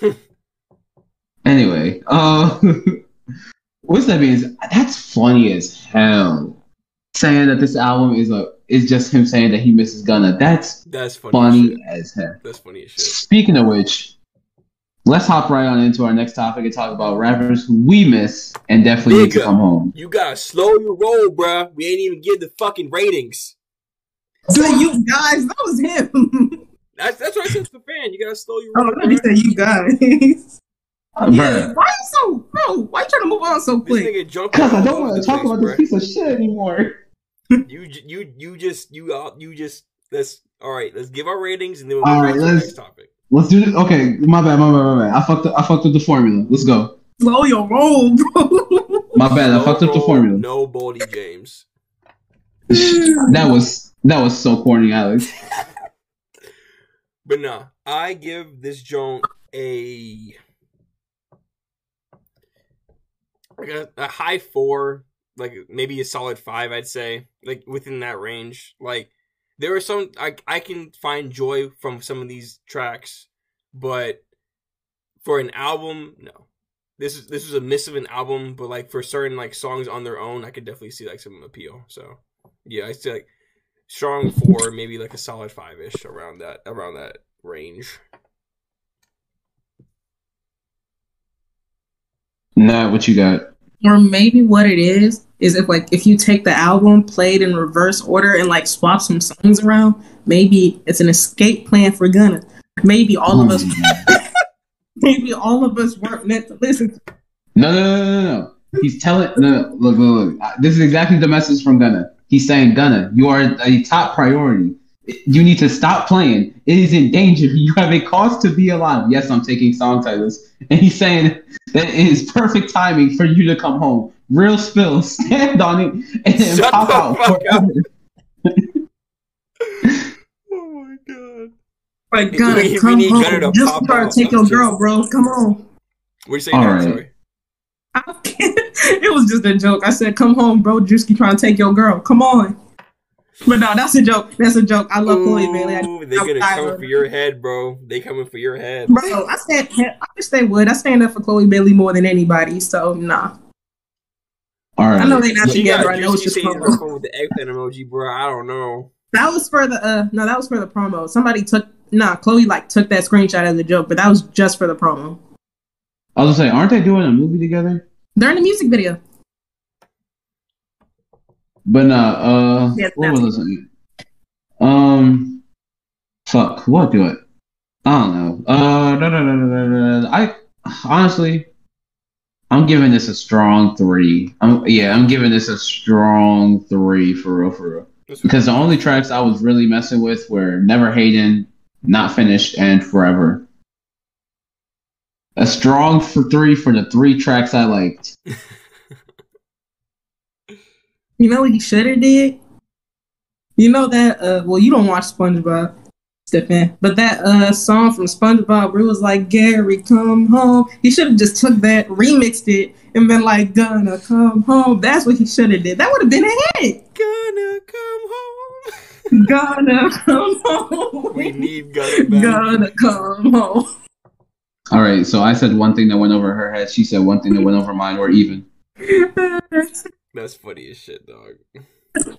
anyway, uh, what's that mean? That's funny as hell. Saying that this album is a is just him saying that he misses Gunna. That's That's funny. funny as as hell. That's funny as shit. Speaking of which, let's hop right on into our next topic and talk about rappers who we miss and definitely need to Nigga. come home. You gotta slow your roll, bruh. We ain't even give the fucking ratings. so you guys, that was him. That's that's what I said to the fan. You gotta slow your oh, roll. let me bruh. say you guys. Yeah, bruh. why you so bro? Why you trying to move on so quick? Because I don't want to talk place, about this piece of shit anymore. You you you just you uh, you just let's all right. Let's give our ratings and then we'll All move right, right, to the let's- next topic. Let's do this. Okay, my bad, my bad, my bad. I fucked up, I fucked up the formula. Let's go. Slow your roll, bro. My bad, I No fucked up the formula. No Baldy James. That was that was so corny, Alex. But nah, I give this joint a like a, a high four, like maybe a solid five. I'd say like within that range. Like there are some I I can find joy from some of these tracks, but for an album, no. This is this was a miss of an album, but like for certain like songs on their own, I could definitely see like some appeal. So yeah, I say like strong four, maybe like a solid five ish around that around that range. Nat, what you got? Or maybe what it is is if like if you take the album played in reverse order and like swap some songs around, maybe it's an escape plan for Gunna. Maybe all of us, maybe all of us weren't meant to listen. No, no, no, no, no. He's telling. No, no, look, look, look. This is exactly the message from Gunna. He's saying, Gunna, you are a top priority. You need to stop playing. It is in danger. You have a cause to be alive. Yes, I'm taking song titles. And he's saying that it is perfect timing for you to come home. Real spill, stand on it, and then Shut pop the out. fuck up. forever. Oh my god. Like, We Gunna, we come need Gunna to home. Just pop try to take your girl, bro. Come on. What are you saying? All now? right. Sorry. I can't. It was just a joke. I said, "Come home, bro. Drewski trying to take your girl. Come on." But no, that's a joke. That's a joke. I love Chloe Bailey. I, Ooh, they gonna I- come for your head, bro. They coming for your head. bro, I stand. I wish they would. I stand up for Chloe Bailey more than anybody. So nah. All right. I know they not She got together. I know Juicy it's just saying on promo. the phone with the eggplant emoji, bro. I don't know. That was for the uh no, that was for the promo. Somebody took nah, Chloe like took that screenshot as a joke, but that was just for the promo. I was gonna say, aren't they doing a movie together? They're in a music video. But nah, uh, Yeah, what was I saying? Um, fuck, what do it? I don't know. Uh, da, da, da, da, da, da. I honestly, I'm giving this a strong three. I'm yeah, I'm giving this a strong three for real, for real. Because the only tracks I was really messing with were Never Hating, Not Finished, and Forever. A strong for three for the three tracks I liked. You know what he should have did? You know that uh well you don't watch SpongeBob, Stefan, but that uh song from SpongeBob where it was like Gary come home. He should have just took that, remixed it, and been like gonna come home. That's what he should have did. That would have been a hit. gonna come home. Gonna come home. we need Gunna back. Gonna come home. All right, so I said one thing that went over her head. She said one thing that went over mine. We're even. That's funny as shit, dog.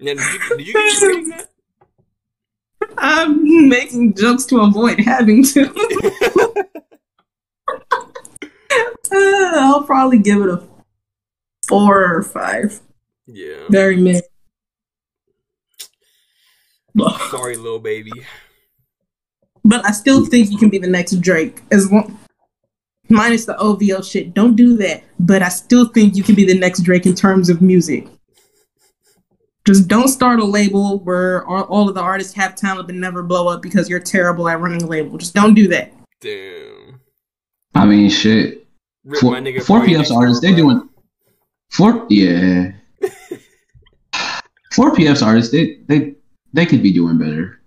Yeah, did you, did you get that? I'm making jokes to avoid having to. Uh, I'll probably give it a four or five. yeah. Very mid. Sorry, Lil Baby. But I still think you can be the next Drake. As long, minus the OVO shit. Don't do that. But I still think you can be the next Drake in terms of music. Just don't start a label where all all of the artists have talent but never blow up because you're terrible at running a label. Just don't do that. Damn. I mean, shit. Rip Four, four PF's artists, they door, doing four. Yeah. Four PF's artists, they they they could be doing better.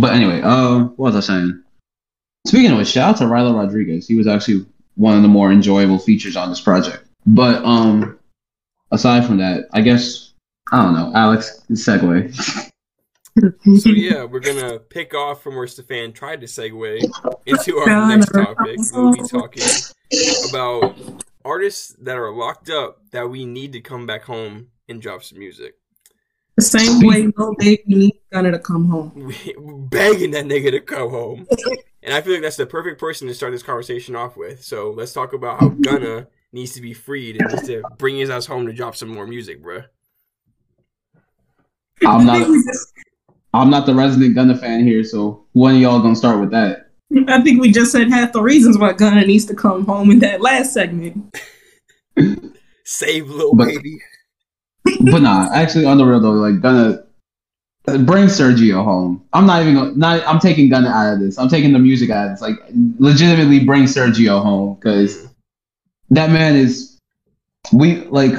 But anyway, uh, what was I saying? Speaking of which, shout out to Rylo Rodriguez. He was actually one of the more enjoyable features on this project. But um, aside from that, I guess I don't know. Alex, segue. So yeah, we're gonna pick off from where Stefan tried to segue into our next topic. We'll be talking about artists that are locked up that we need to come back home and drop some music. The same way no baby needs Gunna to come home. We begging that nigga to come home. And I feel like that's the perfect person to start this conversation off with. So let's talk about how Gunna needs to be freed and needs to bring his ass home to drop some more music, bruh. I'm not. I'm not the resident Gunna fan here, so when of y'all gonna start with that. I think we just said half the reasons why Gunna needs to come home in that last segment. Save little But- baby. but nah, actually, on the real though, like Gunna, Uh, bring Sergio home. I'm not even gonna, not. I'm taking Gunna out of this. I'm taking the music out. Like, legitimately, bring Sergio home because that man is. We like.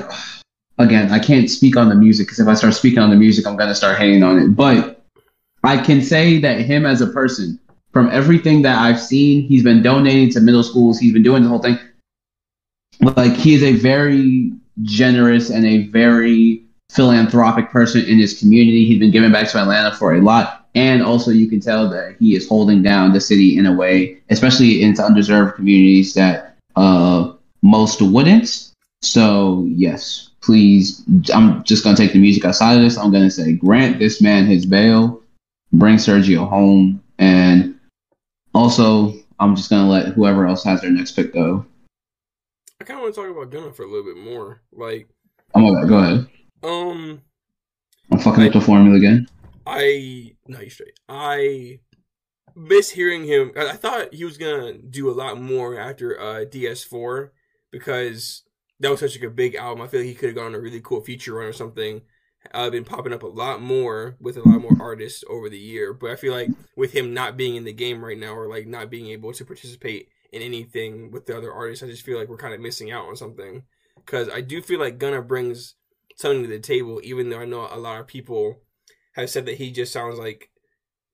Again, I can't speak on the music because if I start speaking on the music, I'm gonna start hating on it. But I can say that him as a person, from everything that I've seen, he's been donating to middle schools. He's been doing the whole thing. Like he is a very generous and a very philanthropic person in his community. He's been giving back to Atlanta for a lot. And also, you can tell that he is holding down the city in a way, especially into undeserved communities that uh, most wouldn't. So, yes, please. I'm just going to take the music outside of this. I'm going to say, grant this man his bail, bring Sergio home, and also, I'm just going to let whoever else has their next pick go. I kind of want to talk about Gunna for a little bit more. Like, Oh my god, go ahead. Um, I'm fucking up the formula again. I no, you straight. I miss hearing him. I, I thought he was gonna do a lot more after uh, DS4 because that was such like a big album. I feel like he could have gone on a really cool feature run or something. I've uh, been popping up a lot more with a lot more artists over the year. But I feel like with him not being in the game right now, or like not being able to participate in anything with the other artists, I just feel like we're kind of missing out on something. Because I do feel like Gunna brings something to the table, even though I know a lot of people have said that he just sounds like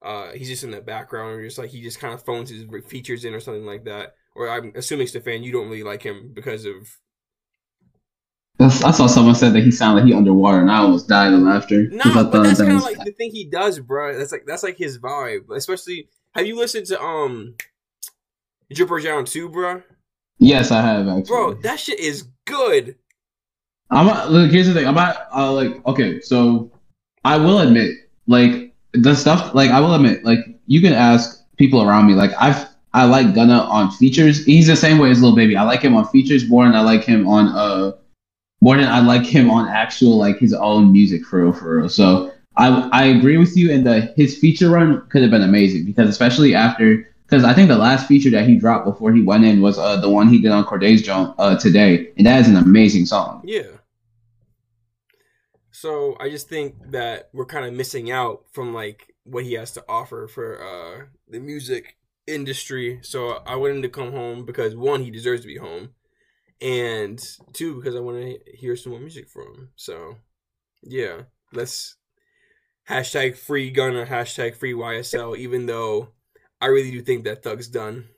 uh, he's just in the background, or just like he just kind of phones his features in, or something like that. Or I'm assuming Stefan, you don't really like him because of That's, I saw someone said that he sounded like he underwater, and I almost died of laughter. No, but that's that kind of was- like the thing he does, bro. That's like that's like his vibe. Especially, have you listened to um, Drip or Drown too, bro? yes, I have actually. Bro, that shit is good. I'm look. Here's the thing. I'm not uh, like okay. So I will admit, like the stuff. Like I will admit, like you can ask people around me. Like I've I like Gunna on features. He's the same way as Lil Baby. I like him on features more than I like him on uh more than I like him on actual like his own music for real for real. So I I agree with you in that his feature run could have been amazing because especially after because I think the last feature that he dropped before he went in was uh the one he did on Cordae's Joint uh today, and that is an amazing song. Yeah. So I just think that we're kind of missing out from like what he has to offer for uh the music industry. So I want him to come home because one, he deserves to be home, and two, because I want to hear some more music from him. So yeah, let's hashtag free Gunna, hashtag free YSL. Even though I really do think that Thug's done.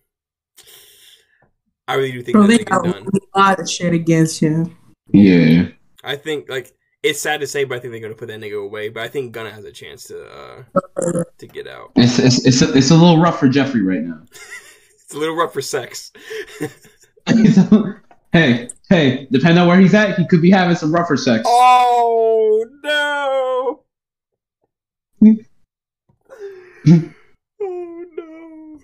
I really do think Bro, that they got done. a lot of shit against him. Yeah. I think like it's sad to say, but I think they're gonna put that nigga away. But I think Gunna has a chance to uh to get out. It's it's it's a, it's a little rough for Jeffrey right now. It's a little rough for sex. hey, hey, depending on where he's at, he could be having some rougher sex. oh no! oh no!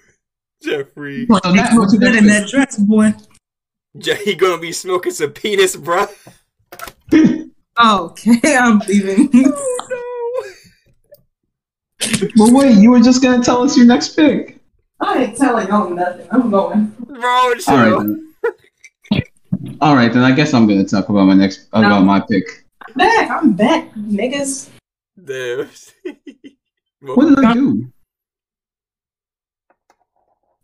Jeffrey, Boy, So you that- look good in that dress, boy. Je- he gonna be smoking some penis, bruh. Okay, I'm leaving. Oh But wait, you were just gonna tell us your next pick. I ain't telling y'all nothing. I'm going. no, bro! All right. Then. All right, then I guess I'm gonna talk about my next about my pick. I'm back. I'm back, niggas. Damn. What did I do?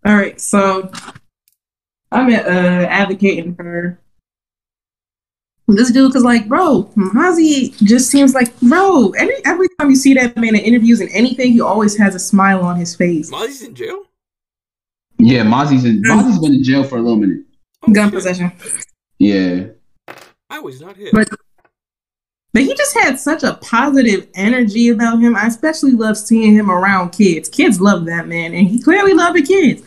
All right, so I'm uh, advocating for this dude because, like, bro, Mozzy just seems like, bro. Every every time you see that man in interviews and anything, he always has a smile on his face. Mozzy's in jail. Yeah, Mozzy's in, mm. Mozzy's been in jail for a little minute. Oh, Gun shit. possession, Yeah, I was not here. But- but he just had such a positive energy about him. I especially love seeing him around kids. Kids love that man, and he clearly loved the kids.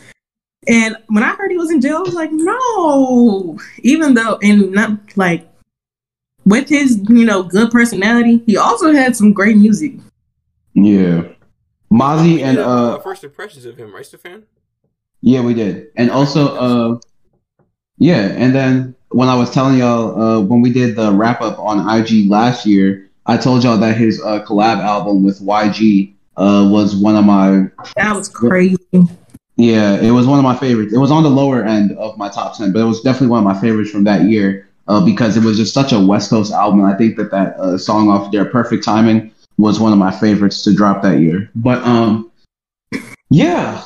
And when I heard he was in jail, I was like, no. Even though, and not like with his, you know, good personality, he also had some great music. yeah. Mozzy We and uh, first impressions of him, right, Stefan? yeah, we did, and also uh, yeah, and then when I was telling y'all uh when we did the wrap up on IG last year, I told y'all that his uh collab album with YG uh was one of my That was crazy. Yeah, it was one of my favorites. It was on the lower end of my top ten, but it was definitely one of my favorites from that year uh, because it was just such a West Coast album. I think that that uh, song off there, "Perfect Timing," was one of my favorites to drop that year. But um, yeah,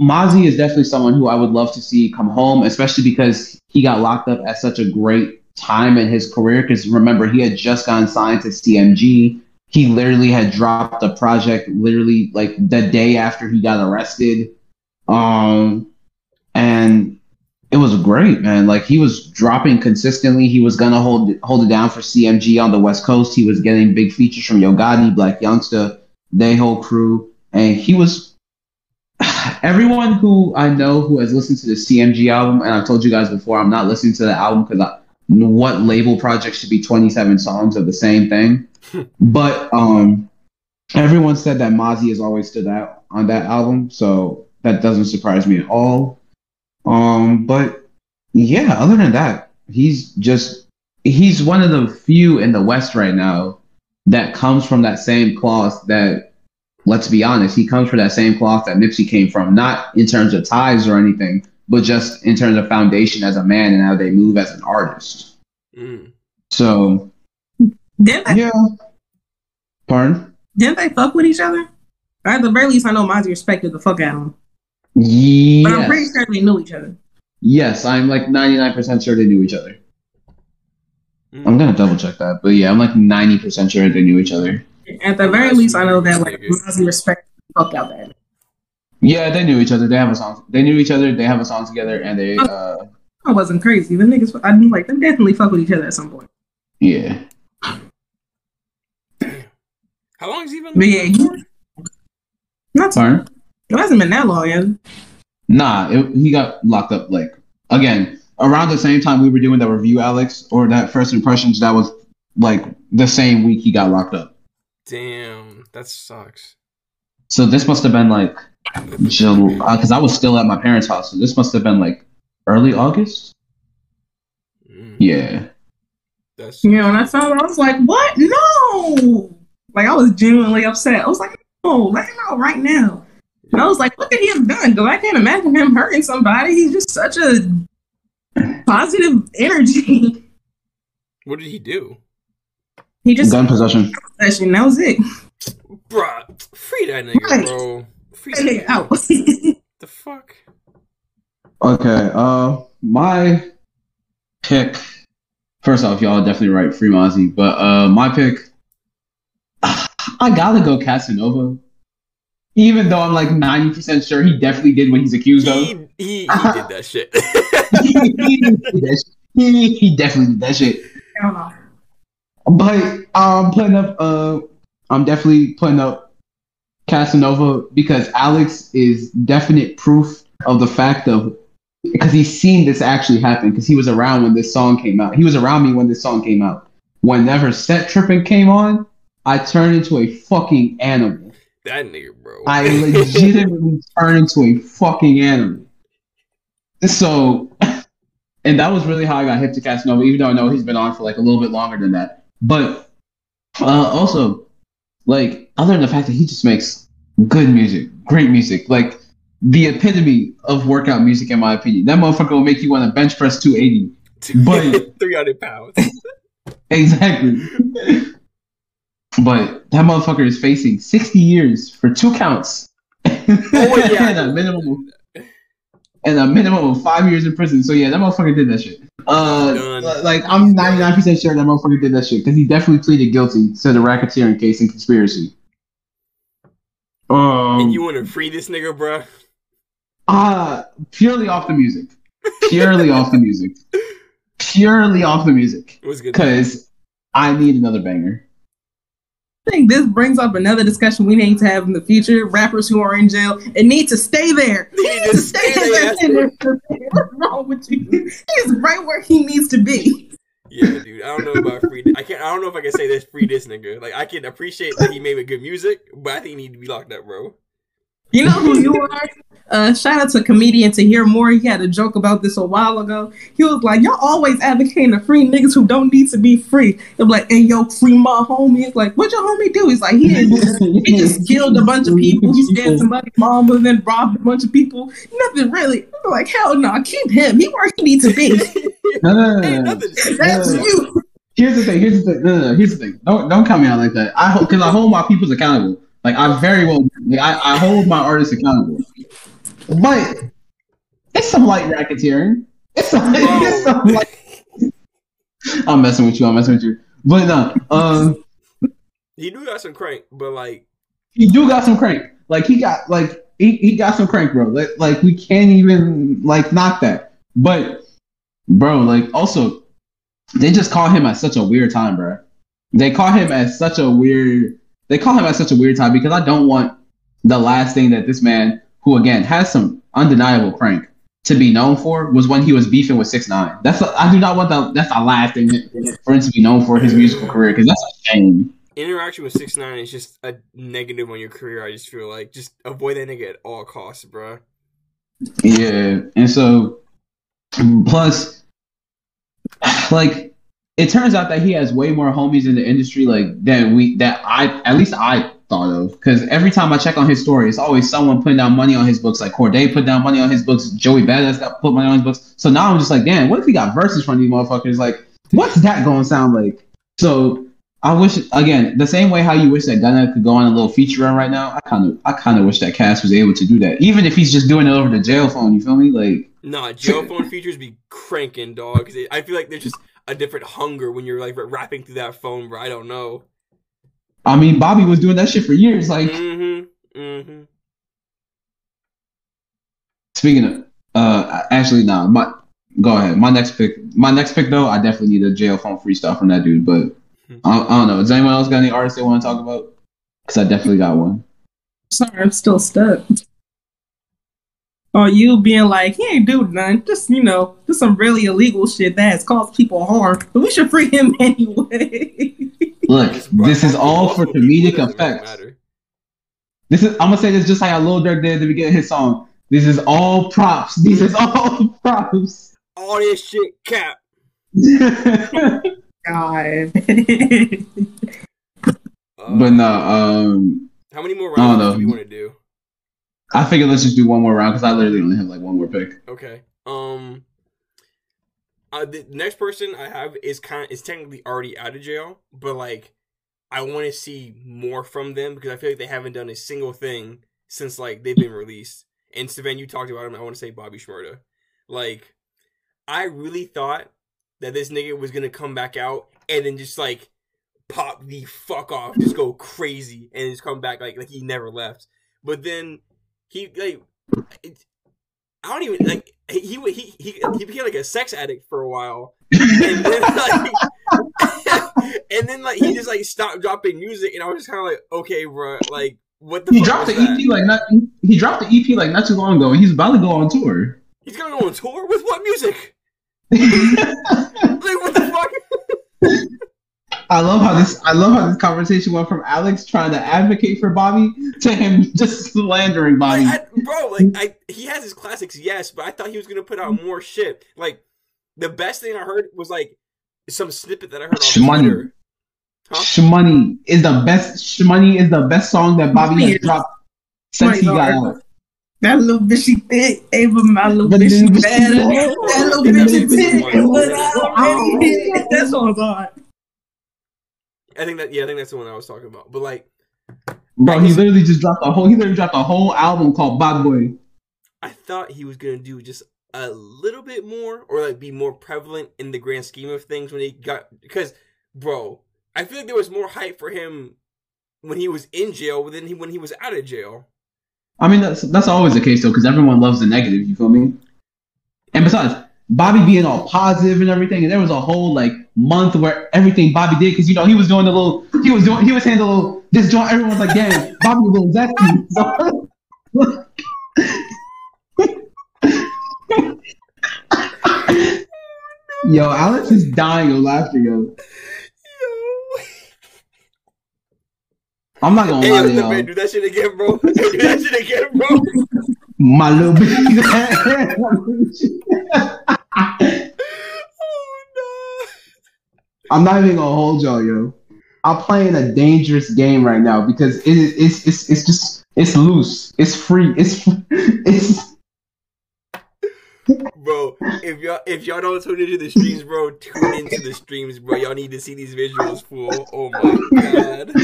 Mozzy is definitely someone who I would love to see come home, especially because he got locked up at such a great time in his career. Because remember, he had just gotten signed to CMG. He literally had dropped the project literally like the day after he got arrested. Um, and it was great, man. Like he was dropping consistently. He was gonna hold hold it down for CMG on the West Coast. He was getting big features from Yo Gotti, Blac Youngsta, they whole crew, and he was. Everyone who I know who has listened to the CMG album, and I've told you guys before, I'm not listening to the album because what label project should be 27 songs of the same thing? but um, everyone said that Mozzy has always stood out on that album, so that doesn't surprise me at all. Um, but yeah, other than that, he's just he's one of the few in the West right now that comes from that same cloth that let's be honest, he comes from that same cloth that Nipsey came from, not in terms of ties or anything, but just in terms of foundation as a man and how they move as an artist. Mm. So Then yeah. Pardon? Didn't they fuck with each other? Or at the very least, I know Mozzy respected the fuck out of him. Yes. But I'm pretty sure they knew each other. Yes, I'm like 99% sure they knew each other. Mm. I'm gonna double check that, but yeah, I'm like 90% sure they knew each other. At the very least, I know that like Mozzy respected the fuck out of that. Yeah, they knew each other. They have a song. They knew each other. They have a song together, and they, uh, I wasn't crazy. The niggas, I mean, like, they definitely fuck with each other at some point. yeah. How long has he been? But yeah, he, not Pardon? It hasn't been that long yet. Nah, it, he got locked up. Like again, around the same time we were doing that review, Alex, or that first impressions. That was like the same week he got locked up. Damn, that sucks. So this must have been like July, because I was still at my parents' house. So this must have been like early August. Mm, Yeah. That's You know, and I found I was like, what? No! Like, I was genuinely upset. I was like, no, let him out right now. And I was like, what could he have done? Because I can't imagine him hurting somebody. He's just such a positive energy. what did he do, he just Gun possession. session. That was it. Bruh, Free that nigga, Right. bro. Free That nigga out. The fuck? Okay. Uh, my pick. First off, y'all are definitely right, Free Mozzy. But uh, my pick. I gotta go Casanova. Even though I'm like 90% sure he definitely did what he's accused of. He, he, he did that shit. he, he did that shit. He- he definitely did that shit. I don't know. But I'm putting up. Uh, I'm definitely putting up Casanova because Alex is definite proof of the fact of because he's seen this actually happen because he was around when this song came out. He was around me when this song came out. Whenever Set Tripping came on, I turned into a fucking animal. That nigga, bro. I legitimately turned into a fucking animal. So, and that was really how I got hip to Casanova, even though I know he's been on for like a little bit longer than that. But uh, also, like, other than the fact that he just makes good music, great music, like the epitome of workout music, in my opinion. That motherfucker will make you want to bench press 280. but- 300 pounds. Exactly. But that motherfucker is facing 60 years for two counts. Oh, yeah. and a minimum and a minimum of five years in prison. So yeah, that motherfucker did that shit. Uh, like I'm 99 percent sure that motherfucker did that shit because he definitely pleaded guilty to the racketeering case and conspiracy. Um, and you want to free this nigga, bro? uh, purely off the music, purely off the music, purely off the music, It was good. because I need another banger. I think this brings up another discussion we need to have in the future. Rappers who are in jail and need to stay there. He need to stay there. What's wrong with you? He's right where he needs to be. Yeah, dude. I don't know about free. I can't. I don't know if I can say this. Free this nigga. Like I can appreciate that he made good music, but I think he need to be locked up, bro. You know who you are? Uh, shout out to comedian to hear more. He had a joke about this a while ago. He was like, "Y'all always advocating to free niggas who don't need to be free." They're like, "Hey, yo, free my homie." It's like, "What your homie do?" He's like, "He didn't He just killed a bunch of people. He stabbed somebody's mom and then robbed a bunch of people. Nothing really. I'm like, hell no, keep him. He where he needs to be. No, no, no. That's Yeah. you. Here's the thing. Here's the thing. No, no, no. Here's the thing. Don't don't count me out like that. I hope because I hold my peoples accountable. Like I very well. Like, I I hold my artists accountable. But it's some light racketeering. It's some, it's some light. I'm messing with you. I'm messing with you. But no, um, He do got some crank, but like, he do got some crank. Like he got like he, he got some crank, bro. Like, like we can't even like knock that. But bro, like also they just call him at such a weird time, bro. They call him at such a weird. They call him at such a weird time because I don't want the last thing that this man, who again has some undeniable crank, to be known for was when he was beefing with Six Nine. That's the, I do not want that. That's the last thing for him to be known for his musical career because that's a shame. interaction with six nine is just a negative on your career. I just feel like just avoid that nigga at all costs, bro. Yeah, and so plus, like, it turns out that he has way more homies in the industry, like that we that I at least I thought of. Because every time I check on his story, it's always someone putting down money on his books. Like Cordae put down money on his books. Joey Badass got put money on his books. So now I'm just like, damn, what if he got verses from these motherfuckers? Like, what's that going to sound like? So I wish again the same way how you wish that Gunna could go on a little feature run right now. I kind of I kind of wish that Cass was able to do that, even if he's just doing it over the jail phone. You feel me? Like Nah, jail phone features be cranking, dog. I feel like they're just a different hunger when you're like rapping through that phone, bro. I don't know. I mean, Bobby was doing that shit for years. Like Mm-hmm. Mm-hmm. speaking of, uh, actually, nah, my go ahead. My next pick, my next pick though, I definitely need a jail phone freestyle from that dude. But I, I don't know. Does anyone else got any artists they want to talk about? Because I definitely got one. Sorry, I'm still stuck. Or you being like, he ain't do nothing. Just, you know, just some really illegal shit that has caused people harm. But we should free him anyway. Look, this is all for comedic people, it doesn't effects. matter. This is I'm gonna say this just like how Lil Durk did at the beginning of his song. This is all props. This is all props. All this shit cap. God. Uh, but no, um, How many more I don't rounds know. do we want to do? I figured let's just do one more round because I literally only have like one more pick. Okay. Um. Uh, the next person I have is kind of is technically already out of jail, but like, I want to see more from them because I feel like they haven't done a single thing since like they've been released. And Steven, you talked about him. I want to say Bobby Shmurda. Like, I really thought that this nigga was gonna come back out and then just like pop the fuck off, just go crazy, and just come back like like he never left. But then he like it, I don't even like he he he he, became like a sex addict for a while, and then like and then like he just like stopped dropping music, and I was just kind of like, okay, bro, like what the He fuck dropped the that? EP like not. He dropped the EP like not too long ago, and he's about to go on tour. He's gonna go on tour with what music? Like what the fuck? I love how this. I love how this conversation went from Alex trying to advocate for Bobby to him just slandering Bobby. Like, I, bro, like I, he has his classics, yes, but I thought he was gonna put out more shit. Like the best thing I heard was like some snippet that I heard on Shmoney. Twitter. Huh? Shmoney is the best. Shmoney is the best song that Bobby has dropped since he got out. that little bitchy thick, Ava, my little bitchy then- better. That little Yeah, bitchy that's thick, the one. but I already hit. That song's hard. I think that yeah, I think that's the one I was talking about. But like, Bro, he literally just dropped a whole. He literally dropped a whole album called Bad Boy. I thought he was gonna do just a little bit more, or like be more prevalent in the grand scheme of things when he got. Because, bro, I feel like there was more hype for him when he was in jail than he when he was out of jail. I mean, that's that's always the case though, because everyone loves the negative. You feel me? And besides, Bobby being all positive and everything, and there was a whole like month where everything Bobby did, because you know he was doing the little, he was doing, he was saying the little, this joint. Everyone's like, damn, Bobby was zesty. yo, Alex is dying of laughter, yo. I'm not gonna Hey, lie to y'all. man, do that shit again, bro. do that shit again, bro. My little baby. oh no. I'm not even gonna hold y'all, yo. I'm playing a dangerous game right now because it it's it's it's just it's loose, it's free, it's it's bro. If y'all if y'all don't tune into the streams, bro, tune into the streams, bro. Y'all need to see these visuals, fool. Oh my god.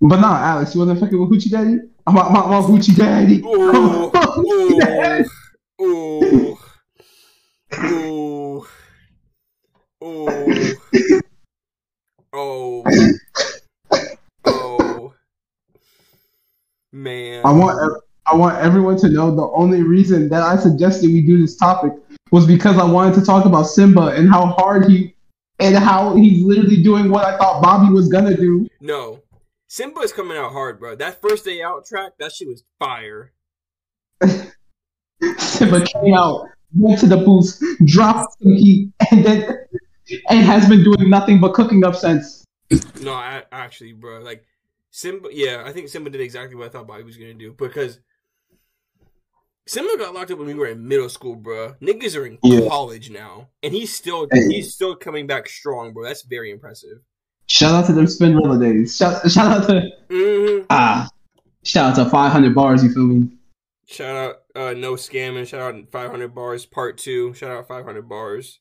but nah, Alex, you wasn't fucking with Hoochie Daddy? I'm my, my, my Hoochie Daddy. Ooh, Hoochie Daddy. ooh, ooh, ooh, oh, oh, man. I want I want everyone to know the only reason that I suggested we do this topic was because I wanted to talk about Simba and how hard he and how he's literally doing what I thought Bobby was gonna do. No, Simba is coming out hard, bro. That first day out track, that shit was fire. Simba came out, went to the booth, dropped some heat, and then and has been doing nothing but cooking up since. No, I, actually, bro, like Simba. Yeah, I think Simba did exactly what I thought Bobby was gonna do because Simba got locked up when we were in middle school, bro. Niggas are in Yeah. college now, and he's still Hey. he's still coming back strong, bro. That's very impressive. Shout out to them Spinrilla days. Shout, shout out to hmm ah, shout out to 500 bars. You feel me? Shout out, uh, no scamming. Shout out 500 bars part two. Shout out 500 bars.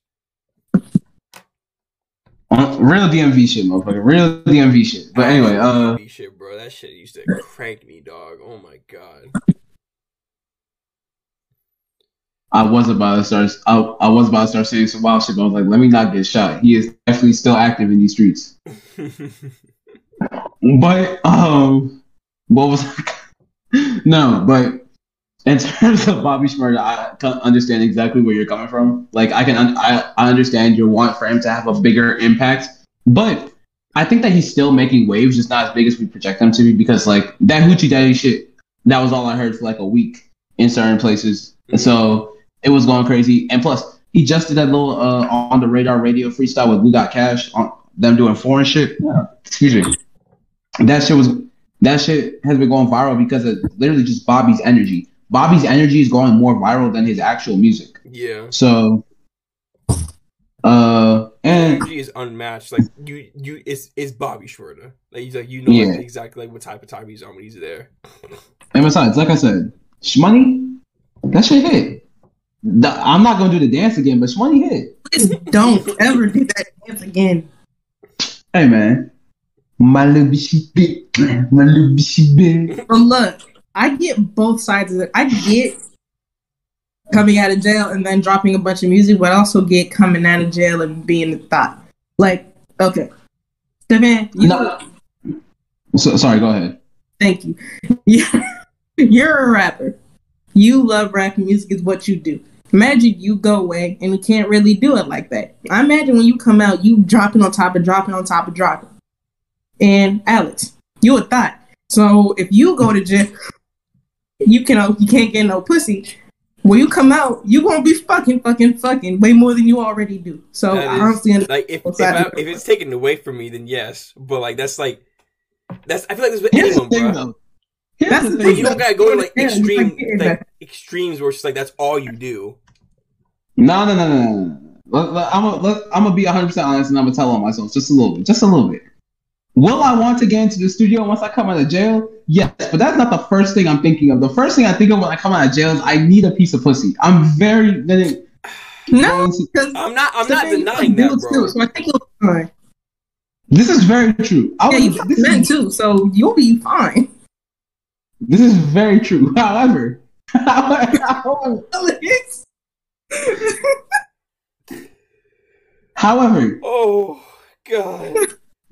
Uh, Real DMV shit, motherfucker. Real DMV shit. But anyway, uh, DMV shit, bro. That shit used to crank me, dog. Oh my god. I was about to start. I, I was about to start saying some wild shit, but I was like, let me not get shot. He is definitely still active in these streets. But um, what was no? But in terms of Bobby Shmurda, I understand exactly where you're coming from. Like, I can, un- I, I understand your want for him to have a bigger impact, but I think that he's still making waves, just not as big as we project him to be. Because like that Hoochie Daddy shit, that was all I heard for like a week in certain places, and so it was going crazy. And plus, he just did that little uh, on the radar radio freestyle with Blue Got Cash on them doing foreign shit. Yeah. Excuse me. That shit was that shit has been going viral because of literally just Bobby's energy. Bobby's energy is going more viral than his actual music. yeah. So, uh, and Energy is unmatched. Like you, you, it's it's Bobby Shmurda. Like he's like you know Yeah. like, exactly like what type of time he's on when he's there. and besides, like I said, Shmoney, that shit hit. The- I'm not gonna do the dance again, but Shmoney hit. Please don't ever do that dance again. Hey man, my little bitchy bit, my little bitchy bit. But look, I get both sides of it. I get coming out of jail and then dropping a bunch of music, but I also get coming out of jail and being a thought. Like, okay. Stefan, you No. So sorry, go ahead. thank you. Yeah. You're a rapper. You love rap music is what you do. Imagine you go away and you can't really do it like that. I imagine when you come out, you dropping on top of dropping on top of dropping. And Alex, you a thought. So if you go to jail, you can uh, you can't get no pussy. When you come out, you gonna be fucking fucking fucking way more than you already do. So That I is- honestly understand. Like if if, I, if it's taken away from me, then yes. But like that's like that's I feel like this with Here's the anyone, thing, bro. Here's That's the the thing. You don't gotta go to like Yeah, it's like extreme like extremes where it's just like that's all you do. No, no, no, no, no, no. Let, let, I'm gonna let, I'm gonna be 100 percent honest, and I'm gonna tell on myself just a little bit, just a little bit. Will I want to get into the studio once I come out of jail? Yes, but that's not the first thing I'm thinking of. The first thing I think of when I come out of jail is I need a piece of pussy. I'm very then No, because I'm not I'm not denying that, bro. Too, so I think you'll be fine. This is very true. I Yeah, was- you fuck this, men is, too, so you'll be fine. this is very true. However, however, Alex. however, Oh god.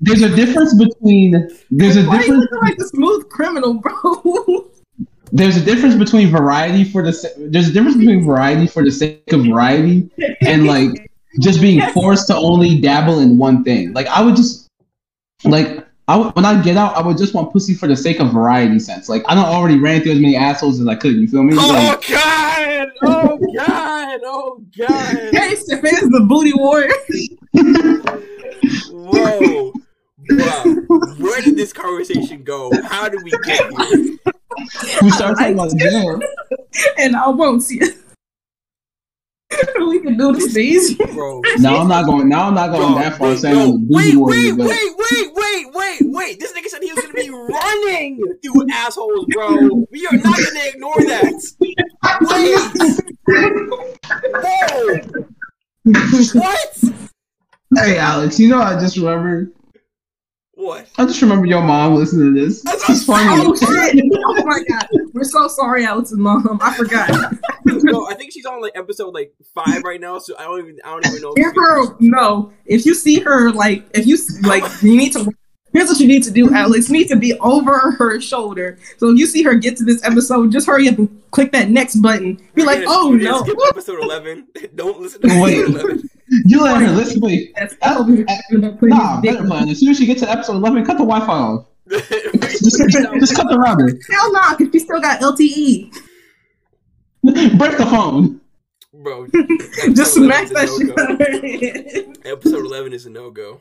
There's a difference between there's a Why you difference looking like a smooth criminal, bro? there's a difference between variety for the there's a difference between variety for the sake of variety and like just being forced to only dabble in one thing. Like I would just like I would, when I get out, I would just want pussy for the sake of variety sense. Like I don't already ran through as many assholes as I could. You feel me? Oh Like, god! Oh god! Oh god! hey, Stefan's the booty warrior. Whoa! Wow. Where did this conversation go? How did we get here? we started talking about jail. and I won't see it. we can do this easy. Bro. Now I'm not going. Now I'm not going Bro, that far. wait, Saying no, I'm a booty wait, wait, wait, wait, wait, wait, wait. This nigga said he was gonna be running through assholes, bro. We are not gonna ignore that. Wait. Whoa. What? Hey, Alex. You know I just remembered. What? I just remember your mom listening to this. That's This is funny. Oh shit! Oh my god, we're so sorry, Alex's mom. I forgot. No, I think she's on like episode like five right now, so I don't even I don't even know. Give her no. If you see her, like, if you like, you need to. Here's what you need to do, Alex. You need to be over her shoulder. So if you see her get to this episode, just hurry up and click that next button. Be like, gonna- oh no. Skip episode eleven. Don't listen to Wait. episode eleven. You let her listen. Wait. That's over here talking about putting Nah, better plan. As soon as she gets to episode 11, cut the Wi-Fi off. Just, just cut the router. Hell no, because she still got. LTE. Break the phone. Bro, Just episode smack 11 that is a shit no-go. out of her head. Episode eleven is a no go.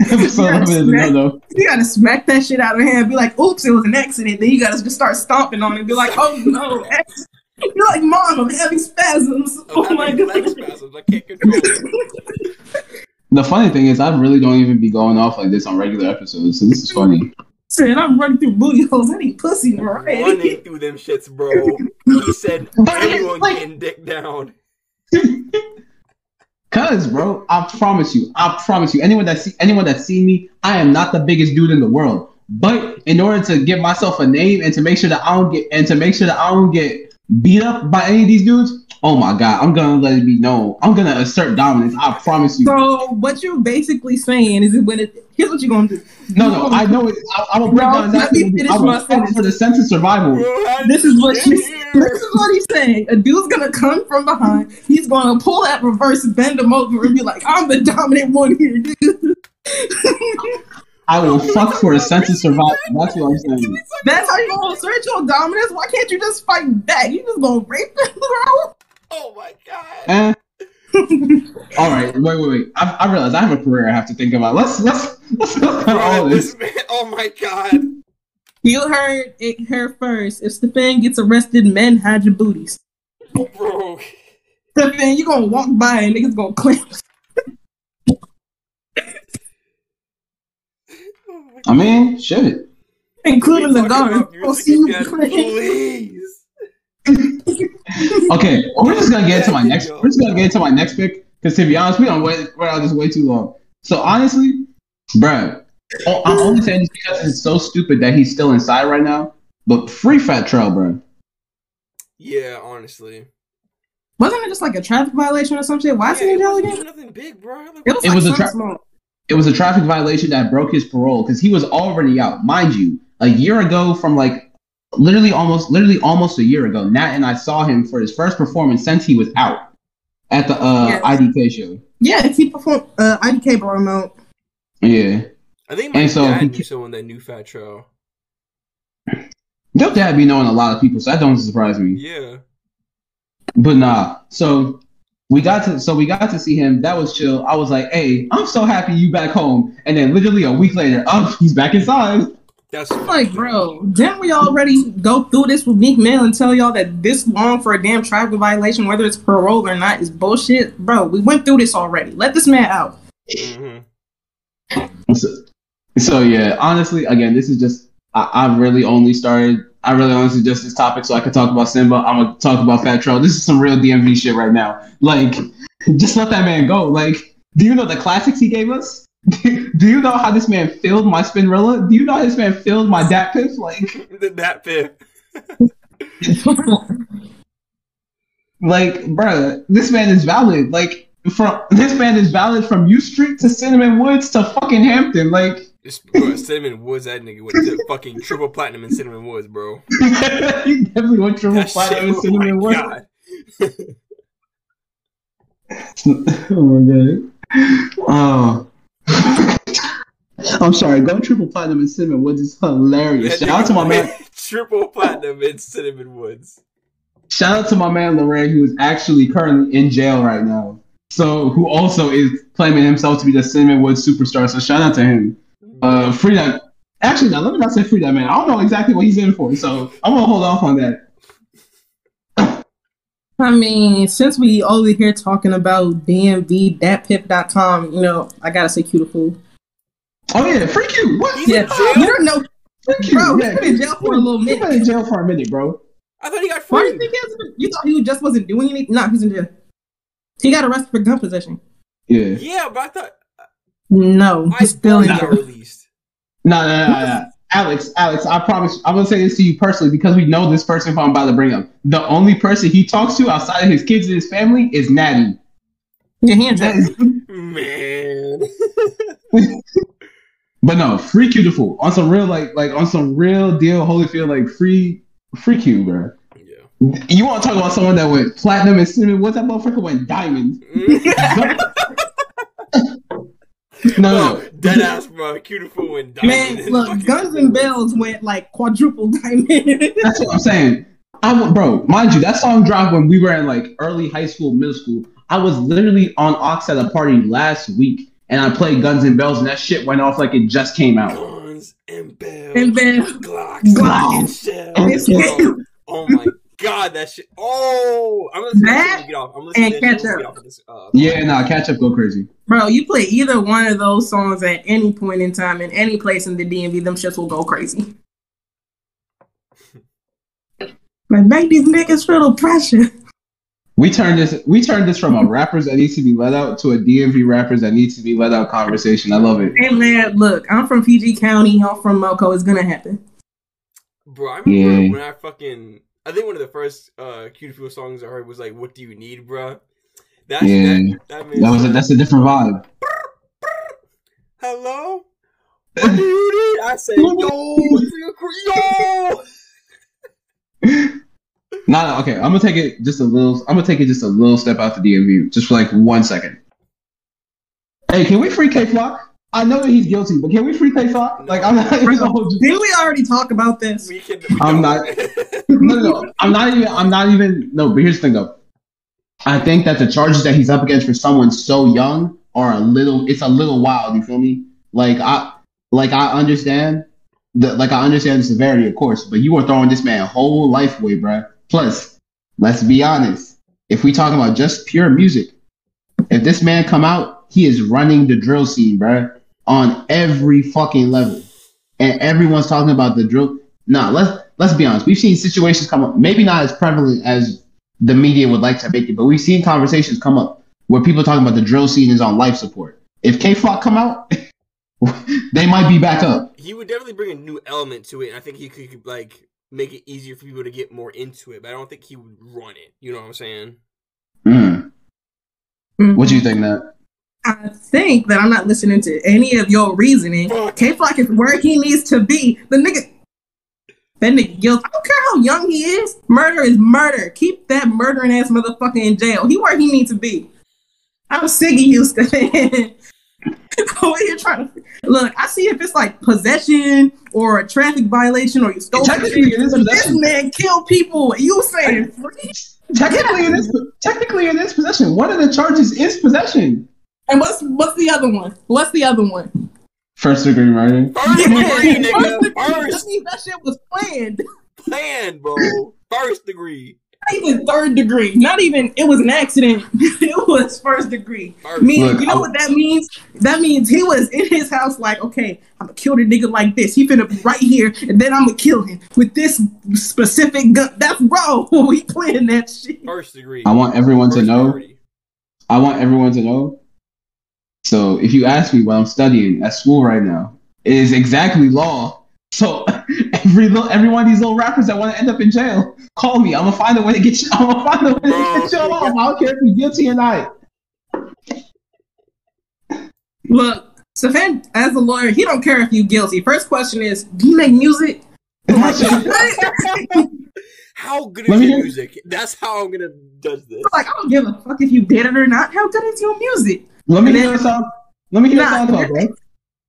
Episode 11 is a no-no. You gotta smack that shit out of her hand. Be like, oops, it was an accident. Then you gotta just start stomping on it. Be like, oh no. You're like, mom, I'm having spasms. I'm Oh my having leg god. spasms. I can't control it. The funny thing is, I really don't even be going off like this on regular episodes, so this is funny. Said I'm running through booty holes. I need pussy already. Running through them shits, bro. He said But it's everyone like- getting dick down. Cause, bro, I promise you, I promise you, anyone that see anyone that see me, I am not the biggest dude in the world. But in order to give myself a name and to make sure that I don't get and to make sure that I don't get beat up by any of these dudes, oh my god, I'm gonna let it be known. I'm gonna assert dominance. I promise you. So what you're basically saying is that when it here's what you're gonna do. No, no, I know it. I, I will break Bro, down let me exactly. finish I will my fight sentence. for the sense of survival. Bro, how did This is what get he's this is what he's saying. A dude's gonna come from behind. He's gonna pull that reverse, bend him over, and be like, "I'm the dominant one here, dude." I will fuck for a sense of survival. That's what I'm saying. That's how you gonna assert your dominance. Why can't you just fight back? You just gonna rape him, bro? Oh my god. Eh. All right, wait, wait, wait. I, I realize I have a career I have to think about. Let's let's let's look at all this. this man, oh my god. You heard it here first. If Stefan gets arrested, men hide your booties. Bro. Stefan, you gonna walk by and niggas gonna claim, Oh I mean, shit. including the Talking guard. We'll see you again. Please. Okay, we're just gonna get into my next. We're just gonna get into my next pick because to be honest, we don't wait. We're on this way too long. So honestly, bruh, oh, I'm only saying this because it's so stupid that he's still inside right now. But free Fat Trel, bruh. Yeah, honestly. Wasn't it just like a traffic violation or some shit? Why is he yeah, in jail again? nothing big, bro. Like, It was It like was a something tra- small. It was a traffic violation that broke his parole because he was already out, mind you. A year ago, from like literally almost, literally almost a year ago, Nat and I saw him for his first performance since he was out at the uh, Yes. IDK show. Yeah, he performed uh, IDK brought him out. Yeah, I think my And so dad he- knew someone that knew Fat Trel. your dad be knowing a lot of people, so that don't surprise me. Yeah. But nah, so we got to so we got to see him. That was chill. I was like, hey, I'm so happy you back home. And then literally a week later, oh, he's back inside. That's Like, bro, didn't we already go through this with Meek Mill and tell y'all that this long for a damn traffic violation, whether it's parole or not, is bullshit? Bro, we went through this already. Let this man out. hmm So, so yeah, honestly, again, this is just I, I really only started. I really only suggest this topic so I could talk about Simba. I'm gonna talk about Fat Trel. This is some real DMV shit right now. Like, just let that man go. Like, do you know the classics he gave us? do you know how this man filled my Spinrilla? Do you know how this man filled my Dat Piff? Like, The that pit. like, bruh, this man is valid. Like, from this man is valid from U Street to Cinnamon Woods to fucking Hampton. Like, bro, Cinnamon Woods, that nigga went to fucking triple platinum in Cinnamon Woods, bro. he definitely went triple That shit, platinum in oh Cinnamon my Woods. oh my god. Oh. I'm sorry, going triple platinum in Cinnamon Woods is hilarious. That Shout out to my man. Triple platinum in Cinnamon Woods. Shout out to my man Lorraine, who is actually currently in jail right now. So who also is claiming himself to be the Cinnamon Woods superstar. So shout out to him. Uh, free that. Actually, now let me not say free that man. I don't know exactly what he's in for, so I'm gonna hold off on that. I mean, since we over here talking about DMV, datpiff.com, you know, I gotta say Cuticle. Oh yeah, freak you. What? He's in Yeah, jail? you don't know, Freak you. bro. yeah, He's been in jail for a little He's minute. been in jail for a minute, bro. I thought he got Why do you think he hasn't? You thought he just wasn't doing anything? No, he's in jail. He got arrested for gun possession. Yeah. Yeah, but I thought No, I he's still in thought he jail. released. No, no, no, no, no. Alex, Alex, I promise, I'm gonna say this to you personally because we know this person who I'm about to bring up. The only person he talks to outside of his kids and his family is Natty. Yeah, he in jail. Man. but no, free beautiful on some real like like on some real deal Holyfield like free free Q, bro. yeah. You want to talk about someone that went platinum and cinnamon? What that motherfucker went diamond? Mm-hmm. No, no, Dead ass, bro. Beautiful went diamond. Man, look, Guns and Bells went like quadruple diamond. That's what I'm saying. I w- bro, mind you, that song dropped when we were in like early high school, middle school. I was literally on Ox at a party last week, and I played Guns and Bells, and that shit went off like it just came out. Guns and bells. and then Glocks. Glock. and shells. It's Bro, Oh my god, that shit. Oh, I'm gonna That to get off. I'm listening and to this catch up. of this. Uh, Yeah, nah, catch up, go crazy. Bro, you play either one of those songs at any point in time in any place in the DMV, them shits will go crazy. Like make these niggas feel the pressure. We turned this we turned this from a rappers that needs to be let out to a DMV rappers that needs to be let out conversation. I love it. Hey man, look, I'm from PG County. Y'all from Moco. It's gonna happen. Bro, I remember Yeah. when I fucking I think one of the first uh Q Da Fool songs I heard was like "What Do You Need, Bruh?" That's Yeah. that, that, That was a, that's a different vibe. hello. What do you need? I said yo, yo. No, no, okay. I'm gonna take it just a little. I'm gonna take it just a little step out the DMV, just for like one second. Hey, can we free Kay Flock? I know that he's guilty, but can we free Kay Flock? Like, I'm not even gonna hold. Didn't we already talk about this? We can. We I'm don't. not- No, no, no. I'm not even. I'm not even. No, but here's the thing, though. I think that the charges that he's up against for someone so young are a little. It's a little wild. You feel me? Like I, like I understand the, like I understand the severity, of course, but you are throwing this man whole life away, bruh. Plus, let's be honest. If we talking about just pure music, if this man come out, he is running the drill scene, bro, on every fucking level, and everyone's talking about the drill. Nah, let's let's be honest. We've seen situations come up, maybe not as prevalent as the media would like to make it, but we've seen conversations come up where people talking about the drill scene is on life support. If Kay Flock come out, they might be back up. he would definitely bring a new element to it, and I think he could like make it easier for people to get more into it. But I don't think he would run it. You know what I'm saying? Mm. What do you think, that? I think that I'm not listening to any of your reasoning. Kay Flock is where he needs to be. The nigga, that nigga guilty. I don't care how young he is. Murder is murder. Keep that murdering ass motherfucker in jail. He where he needs to be. I'm sick of Houston. what you trying to look? I see if it's like possession or a traffic violation or you stole. Technically, it is But this man killed people. You saying Technically, it is. Technically, it is possession. One of the charges is possession. And what's what's the other one? What's the other one? First degree murder. First degree, nigga. That First that shit was planned. plan, bro. First degree. Not even third degree. Not even it was an accident. it was first degree. First. Meaning, Look, you know I- what that means? That means he was in his house like, okay, I'm gonna kill the nigga like this. He finna be right here, and then I'm gonna kill him with this specific gun. That's bro. We playing that shit. First degree. I want everyone to know. priority. I want everyone to know. So, if you ask me what I'm studying at school right now, it is exactly law. So, every little, every one of these little rappers that want to end up in jail, call me. I'm gonna find a way to get you. I'm gonna find a way to get you off. I don't care if you're guilty or not. Look, Stefan, as a lawyer, he don't care if you guilty. First question is, do you make music? How good is me your hear- music? That's how I'm gonna judge this. like, I don't give a fuck if you did it or not. How good is your music? Let me And hear then- a song. Let me hear a Nah, song, talk, bro.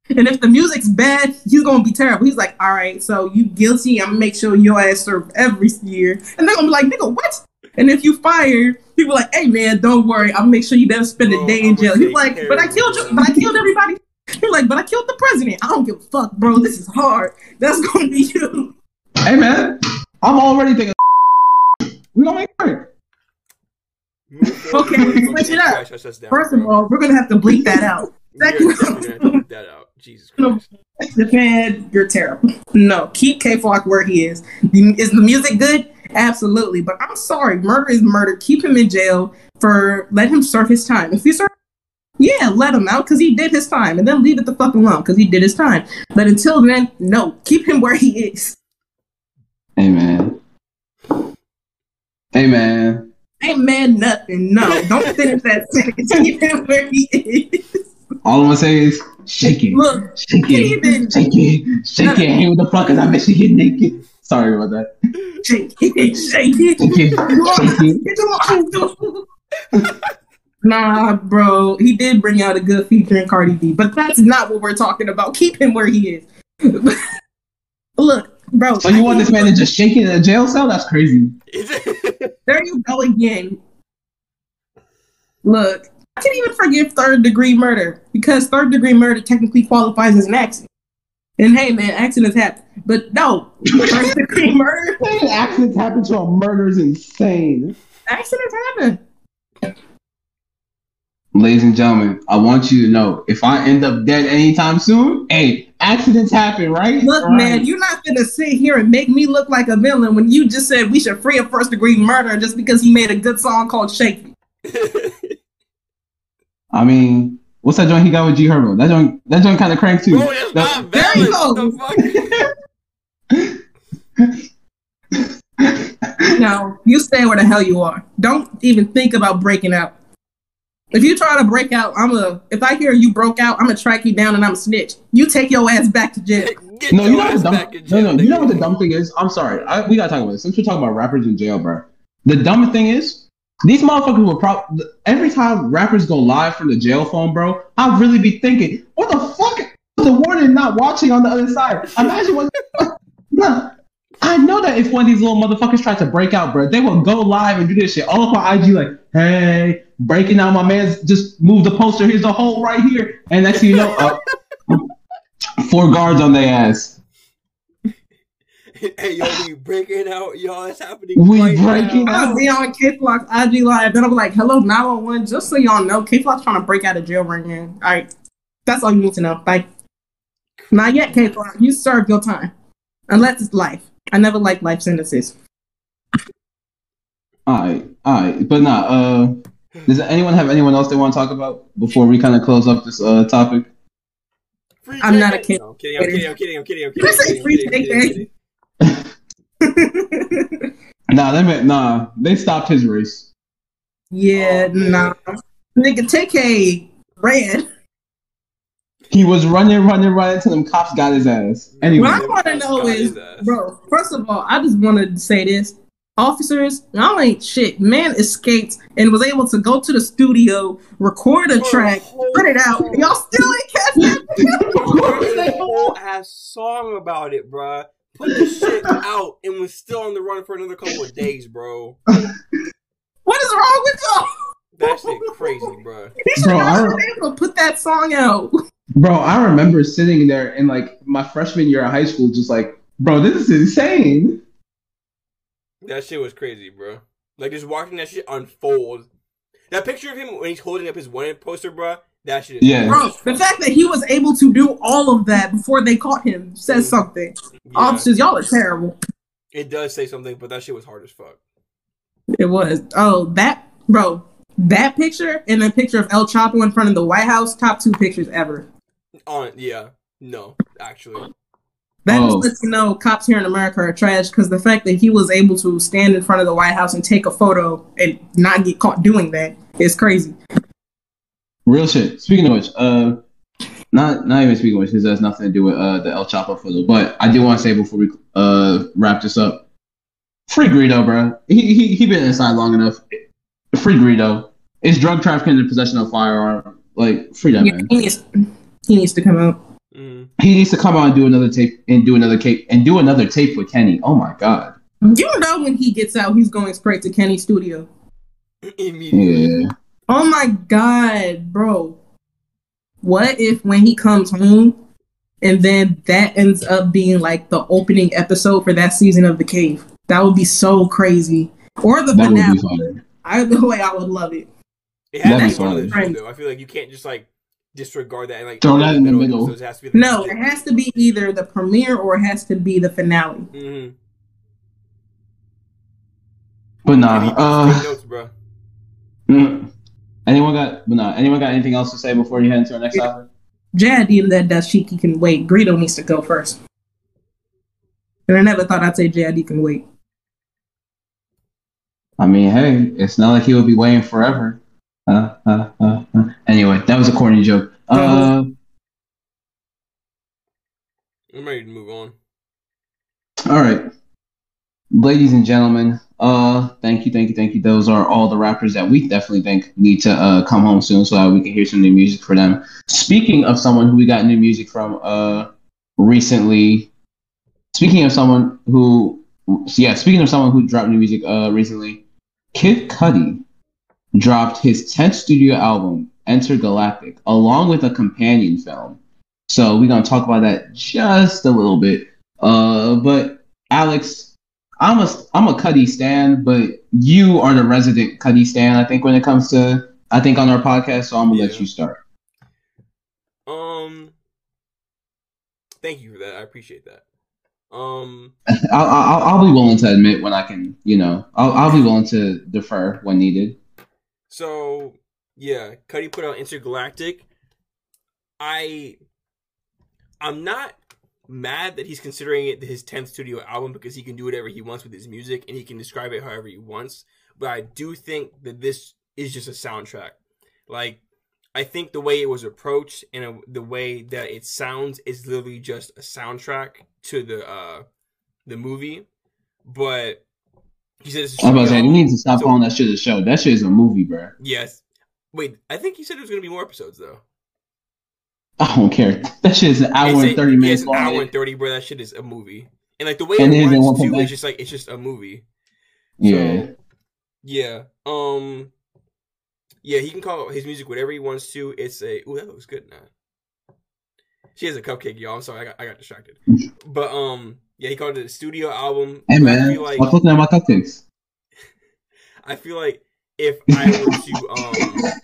And if the music's bad, he's gonna be terrible. He's like, all right, so you guilty. I'm gonna make sure your ass serve every year. And they're gonna be like, nigga, what? And if you fire, people like, hey man, don't worry. I'll make sure you never spend a Bro, day in jail. He's take like, but I killed you, you, but I killed everybody. He's like, but I killed the president. I don't give a fuck, bro. This is hard. That's gonna be you. Hey man, I'm already thinking. We gonna make it work. Okay, switch it up. trash us down, First of all, we're gonna have to bleep that out. We are second- definitely gonna have to that out. Jesus Christ. Japan, you're terrible. No, keep Kay Flock where he is. Is the music good? Absolutely. But I'm sorry, murder is murder. Keep him in jail for let him serve his time. If he serve, yeah, let him out because he did his time, and then leave it the fuck alone because he did his time. But until then, no, keep him where he is. Hey Amen. Hey man. Ain't mad nothing. No, don't finish that sentence. Keep him where he is. All I'm gonna say is shake it. Look, Shake can't it. even- Shake it. Shake it. Hey, what the fuck is I bet you get naked? Sorry about that. shake it, shake it. Shake it. Shake it. Nah, bro. He did bring out a good feature in Cardi B, but that's not what we're talking about. Keep him where he is. Look, bro. So you want this man to just shake it in a jail cell? That's crazy. There you go again. Look, I can't even forgive third degree murder because third degree murder technically qualifies as an accident. And hey, man, accidents happen. But no, third degree murder, Accidents happen to a murder is insane. accidents happen. Ladies and gentlemen, I want you to know if I end up dead anytime soon, hey, accidents happen, right? Look, right. man, you're not gonna sit here and make me look like a villain when you just said we should free a first degree murder just because he made a good song called Shake Me. I mean, what's that joint he got with G Herbo? That joint, that joint kind of crank too. Bro, that's That- not There you valid. What the fuck? No, you stay where the hell you are. Don't even think about breaking out. If you try to break out, I'm a. If I hear you broke out, I'm gonna track you down and I'm a snitch. You take your ass back to jail. Get no, you know what the dumb, back in no, jail, no, you know what the dumb thing is? I'm sorry, I, we gotta talk about this. Since we're talking about rappers in jail, bro, the dumb thing is these motherfuckers will probably every time rappers go live from the jail phone, bro. I'll really be thinking, what the fuck? The warden not watching on the other side. Imagine what. I know that if one of these little motherfuckers tried to break out, bro, they will go live and do this shit all up on IG, like, hey, breaking out. My man's just moved the poster. Here's the hole right here, and next thing you know, uh, four guards on their ass. hey, yo, we breaking out, y'all. It's happening. We right breaking now. I'll be on Kay Flock's IG live, then I'm like, "Hello, 911." Just so y'all know, Kay Flock's trying to break out of jail right now. All right, that's all you need to know. Bye. Not yet, Kay Flock. You served your time, unless it's life. I never like life sentences. All right, all right, but nah. Uh, does anyone have anyone else they want to talk about before we kind of close up this uh topic? Free I'm not a kid. No, I'm kidding. I'm kidding. I'm kidding. I'm kidding. I'm Did I kidding. I'm free kidding, I'm kidding, I'm kidding. Nah, they meant nah. They stopped his race. yeah, Oh, nah. Nigga, Tay-K ran. He was running, running, running until them cops got his ass. Anyway, What I want to know is, bro. First of all, I just wanted to say this: officers, y'all ain't shit. Man escaped and was able to go to the studio, record a oh, track, oh, put it out. Oh. Y'all still ain't catch that. A whole ass song about it, bruh. Put the shit out and was still on the run for another couple of days, bro. what is wrong with y'all? That shit crazy, bruh. He should Bro, I not don't- able to put that song out. bro, I remember sitting there in like my freshman year of high school, just like, bro, this is insane. That shit was crazy, bro. Like just watching that shit unfold. That picture of him when he's holding up his one poster, bruh. That shit. Yeah. Bro, the fact that he was able to do all of that before they caught him says mm-hmm. something. Yeah, Officers, y'all are terrible. it does say something, but that shit was hard as fuck. It was. Oh, that bro, that picture and the picture of El Chapo in front of the White House, top two pictures ever. On yeah, no, actually, Oh. That just oh. lets you know cops here in America are trash because the fact that he was able to stand in front of the White House and take a photo and not get caught doing that is crazy. Real shit. Speaking of which, uh, not not even speaking of which, this has nothing to do with uh the El Chapo photo. But I do want to say before we uh wrap this up, free Greedo, bro. He he he been inside long enough. Free Greedo. It's drug trafficking and possession of firearm. Like free that Yeah, man. he needs he needs to come out. mm. He needs to come out and do another tape and do another tape and do another tape with Kenny. Oh my god. You know when he gets out, he's going straight to Kenny's studio. immediately. Yeah. Oh my god, bro. What if when he comes home and then that ends up being like the opening episode for that season of The Cave? That would be so crazy. Or the That would finale. Either way, I would love it. It has to That'd be be one of fun. those though. I feel like you can't just like disregard that and like Throw that in the middle. episodes. It has to be the No, it has to be either the premiere or it has to be the finale. Mm-hmm. But nah. Uh, notes, bro. mm. Anyone got? But nah. Anyone got anything else to say before you head into our next topic? Jadim that Dashiki can wait. Greedo needs to go first. And I never thought I'd say JID can wait. I mean, hey, it's not like he will be waiting forever. Uh, uh, uh, uh. Anyway, that was a corny joke. Uh, I'm ready to move on. all right, ladies and gentlemen. Uh, thank you, thank you, thank you. Those are all the rappers that we definitely think need to uh come home soon, so that we can hear some new music for them. Speaking of someone who we got new music from, uh, recently. Speaking of someone who, yeah, speaking of someone who dropped new music, uh, recently, Kid Cudi dropped his 10th studio album, Entergalactic, along with a companion film. So we're gonna talk about that just a little bit. Uh, but Alex, I'm a I'm a Cudi stan, but you are the resident Cudi stan. I think when it comes to I think on our podcast, so I'm gonna let you start. Um, thank you for that. I appreciate that. Um, I'll, I'll I'll be willing to admit when I can, you know, I'll I'll be willing to defer when needed. so yeah, Cudi put out Entergalactic. I, I'm not mad that he's considering it his tenth studio album because he can do whatever he wants with his music and he can describe it however he wants. But I do think that this is just a soundtrack. Like, I think the way it was approached and uh, the way that it sounds is literally just a soundtrack to the uh the movie. But he says I'm about to say you need to stop calling that shit a show. That shit is a movie, bro. Yes. Wait, I think he said there's gonna be more episodes though. I don't care. That shit is an hour It's and thirty yeah, minutes it's an hour and thirty, bro. That shit is a movie. And like the way And it runs too, it's just like it's just a movie. Yeah. So, yeah. Um. Yeah, he can call his music whatever he wants to. It's a. Ooh, that looks good now. She has a cupcake, y'all. I'm sorry, I got I got distracted. But um, yeah, he called it a studio album. Hey man, like stop looking at my cupcakes. I feel like if I were to um,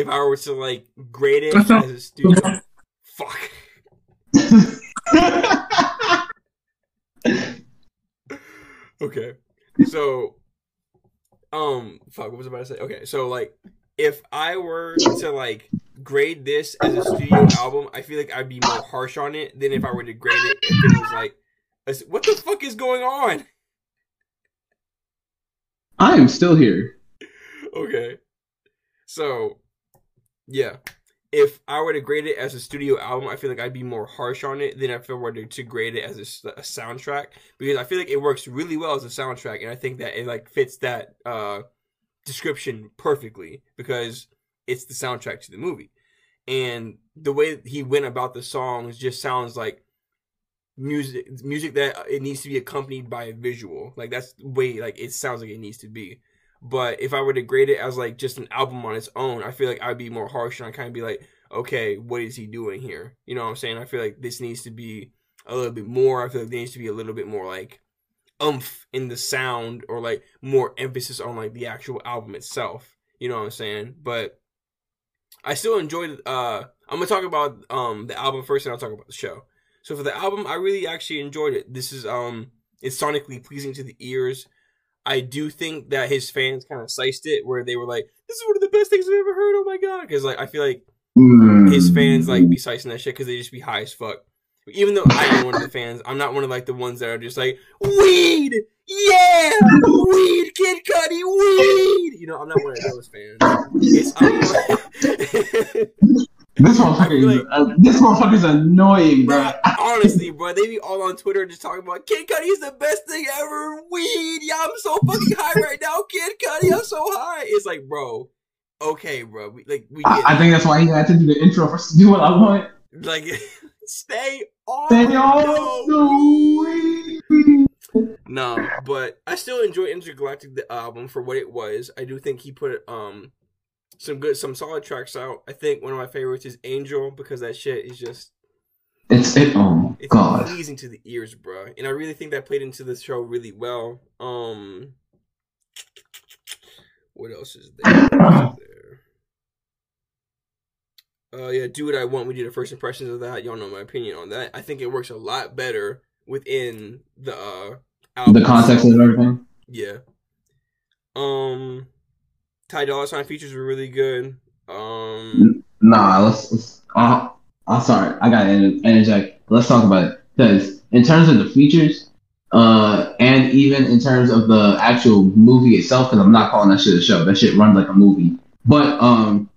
if I were to like grade it as a studio, fuck. Okay. So, um, fuck, what was I about to say? Okay, so like, if I were to like grade this as a studio album, I feel like I'd be more harsh on it than if I were to grade it if it was like, a s- what the fuck is going on? I am still here. Okay. So, yeah. If I were to grade it as a studio album, I feel like I'd be more harsh on it than if I were to, to grade it as a soundtrack because I feel like it works really well as a soundtrack, and I think that it like fits that uh, description perfectly because it's the soundtrack to the movie, and the way he went about the songs just sounds like music music that it needs to be accompanied by a visual. Like that's way like it sounds like it needs to be. But if I were to grade it as like just an album on its own, I feel like I'd be more harsh and I'd kind of be like, okay, what is he doing here? You know what I'm saying? I feel like this needs to be a little bit more. I feel like there needs to be a little bit more like umph in the sound or like more emphasis on like the actual album itself. You know what I'm saying? But I still enjoyed uh I'm gonna talk about um the album first and I'll talk about the show. So for the album, I really actually enjoyed it. This is um it's sonically pleasing to the ears. I do think that his fans kind of sized it where they were like, "This is one of the best things I've ever heard." Oh my god! Because like I feel like his hmm. fans like be sizing that shit because they just be high as fuck. Even though I am one of the fans, I'm not one of like the ones that are just like weed, yeah, weed, Kid Cudi, weed. You know, I'm not one of those fans. It's I'm, um, This motherfucker, is, like- uh, this motherfucker's annoying, bro. Honestly, bro, they be all on Twitter just talking about Kid Cudi is the best thing ever. Weed, yeah, I'm so fucking high right now. Kid Cudi, I'm so high. It's like, bro, okay, bro, we, like we get I, I think that's why he had to do the intro for "Do What I Want." like stay on. Stay on the the weed. No, but I still enjoy Entergalactic the album for what it was. I do think he put um some good, some solid tracks out. I think one of my favorites is Angel because that shit is just It's it. Oh it's god. pleasing to the ears, bro. And I really think that played into the show really well. Um, what else is there? What else is there? Uh, yeah, do what I want. We did the first impressions of that. Y'all know my opinion on that. I think it works a lot better within the uh album. The context of everything. Yeah. Um, Ty Dolla Sign features were really good. Um, Nah, let's. let's uh, I'm sorry, I gotta inter- interject. Let's talk about it because in terms of the features, uh, and even in terms of the actual movie itself, because I'm not calling that shit a show. That shit runs like a movie. But um,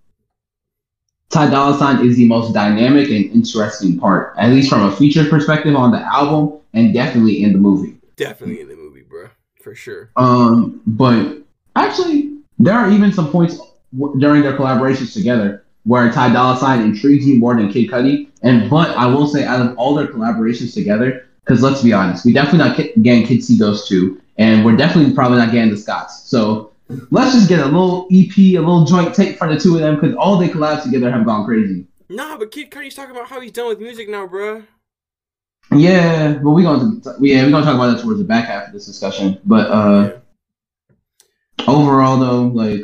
Ty Dolla Sign is the most dynamic and interesting part, at least from a feature perspective on the album, and definitely in the movie. definitely in the movie, bro, for sure. Um, but actually, there are even some points w- during their collaborations together where Ty Dolla Sign intrigues me more than Kid Cudi. And but I will say, out of all their collaborations together, because let's be honest, we definitely not getting Kids See Ghosts two, and we're definitely probably not getting the Scotts. So let's just get a little EP, a little joint tape for the two of them, because all they collabs together have gone crazy. Nah, but Kid Cudi's talking about how he's done with music now, bro. Yeah, but we're gonna yeah we're gonna talk about that towards the back half of this discussion. But uh, overall though, like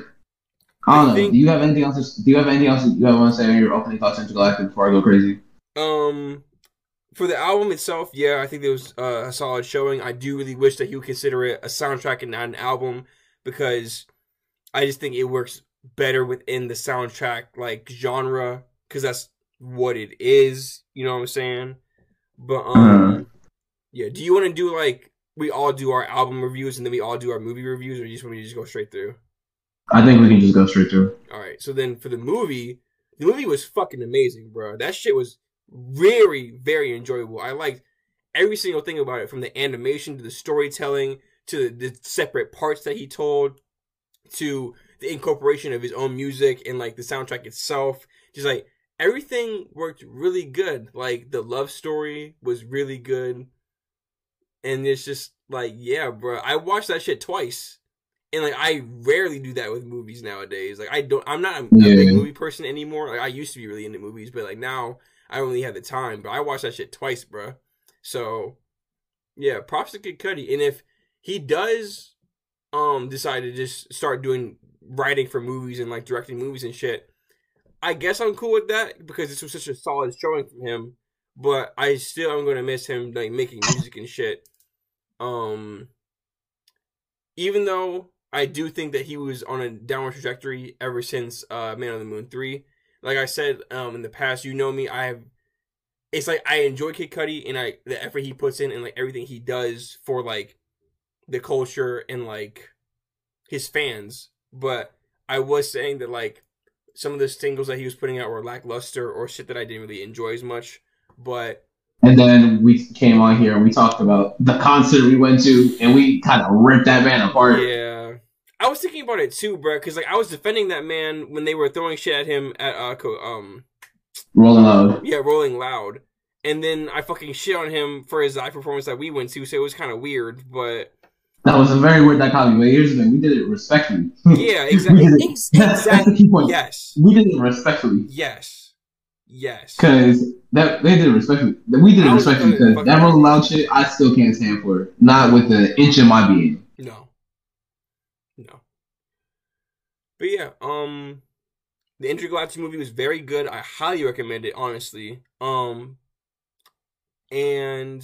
I don't I know. do you have anything else? To, do you have anything else you want to say on your opening thoughts on Galactic before I go crazy? Um, for the album itself, yeah, I think it was uh, a solid showing. I do really wish that he would consider it a soundtrack and not an album because I just think it works better within the soundtrack like genre because that's what it is. You know what I'm saying? But um, yeah. Do you want to do like we all do our album reviews and then we all do our movie reviews, or you just want me to just go straight through? I think we can just go straight through. All right. So then for the movie, the movie was fucking amazing, bro. That shit was very, very enjoyable. I liked every single thing about it, from the animation to the storytelling to the, the separate parts that he told to the incorporation of his own music and like the soundtrack itself. Just like everything worked really good. Like the love story was really good. And it's just like, yeah, bro. I watched that shit twice. And like I rarely do that with movies nowadays. Like I don't I'm not a, Yeah. a big movie person anymore. Like I used to be really into movies, but like now I don't really have the time. But I watched that shit twice, bro. So yeah, props to Kid Cudi. And if he does um decide to just start doing writing for movies and like directing movies and shit, I guess I'm cool with that because this was such a solid showing from him. But I still I'm gonna miss him like making music and shit. Um, even though I do think that he was on a downward trajectory ever since uh, Man on the Moon three. Like I said um, in the past, you know me. I have. It's like I enjoy Kid Cudi and I the effort he puts in and like everything he does for like the culture and like his fans. But I was saying that like some of the singles that he was putting out were lackluster or shit that I didn't really enjoy as much. But And then we came on here and we talked about the concert we went to, and we kind of ripped that man apart. Yeah, I was thinking about it too, bro. Because like I was defending that man when they were throwing shit at him at uh co- um Rolling loud. yeah Rolling Loud, and then I fucking shit on him for his live performance that we went to. So it was kind of weird, but That was a very weird dichotomy. But here's the thing: we did it respectfully. yeah, exactly, We did it- Ex- That's, that's the key point. Yes, We did it respectfully yes, yes. because that they did respect. respectfully. We did it I was respectfully because that Rolling Loud shit, I still can't stand for it. Not with an inch of my being. No. No. But yeah, um the Entergalactic movie was very good. I highly recommend it, honestly. Um and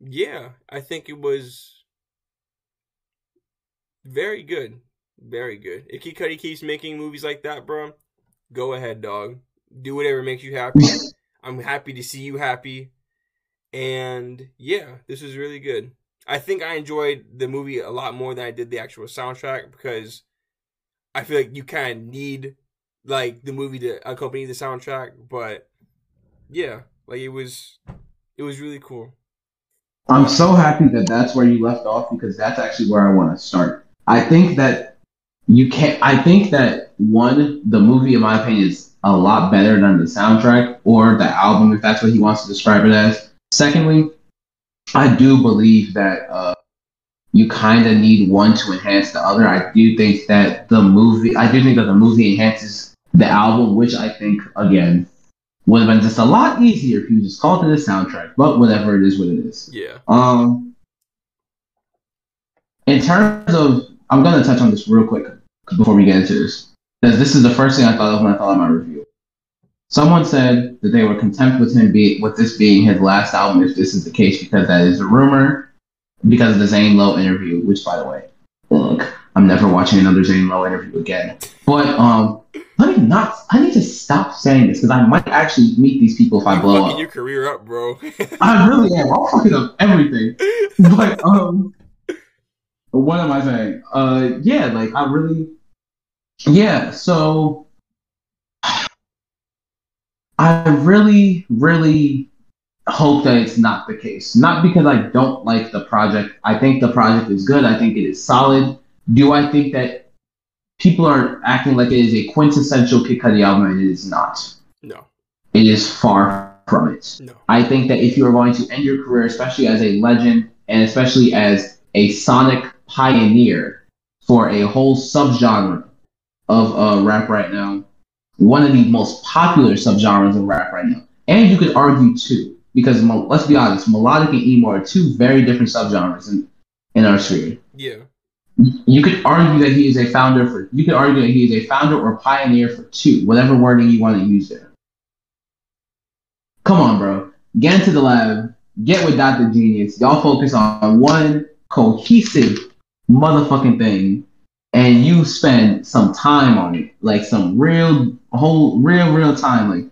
yeah, I think it was very good. Very good. If Kid Cudi keeps making movies like that, bro, go ahead, dog. Do whatever makes you happy. I'm happy to see you happy. And yeah, this was really good. I think I enjoyed the movie a lot more than I did the actual soundtrack because I feel like you kind of need like the movie to accompany the soundtrack. But yeah, like it was, it was really cool. I'm so happy that that's where you left off because that's actually where I want to start. I think that you can't. I think that one, the movie, in my opinion, is a lot better than the soundtrack or the album, if that's what he wants to describe it as. Secondly, I do believe that uh, you kind of need one to enhance the other. I do think that the movie. I do think that the movie enhances the album, which I think again would have been just a lot easier if you just called it a soundtrack. But whatever it is, what it is. Yeah, Um, in terms of, I'm gonna touch on this real quick before we get into this, because this is the first thing I thought of when I thought of my review. Someone said that they were content with him being, with this being his last album, if this is the case, because that is a rumor, because of the Zane Lowe interview. Which, by the way, look, I'm never watching another Zane Lowe interview again. But um, let me not. I need to stop saying this because I might actually meet these people if I You're blow fucking up. your career up, bro. I really am. I'm fucking up everything but um what am i saying uh yeah like i really yeah so i really really hope that it's not the case. Not because i don't like the project. I think the project is good. I think it is solid. Do i think that people are acting like it is a quintessential Kid Cudi album? And it is not. No, it is far from it. No. I think that if you are going to end your career, especially as a legend and especially as a sonic pioneer for a whole subgenre of uh, rap right now, one of the most popular subgenres of rap right now, and you could argue two, because mo- let's be honest, melodic and emo are two very different subgenres in, in our sphere. Yeah, You could argue that he is a founder for. You could argue that he is a founder or pioneer for two, whatever wording you want to use there. come on, bro. Get into the lab. Get with Dot da Genius. Y'all focus on one cohesive motherfucking thing, and you spend some time on it, like some real, whole, real, real time, like.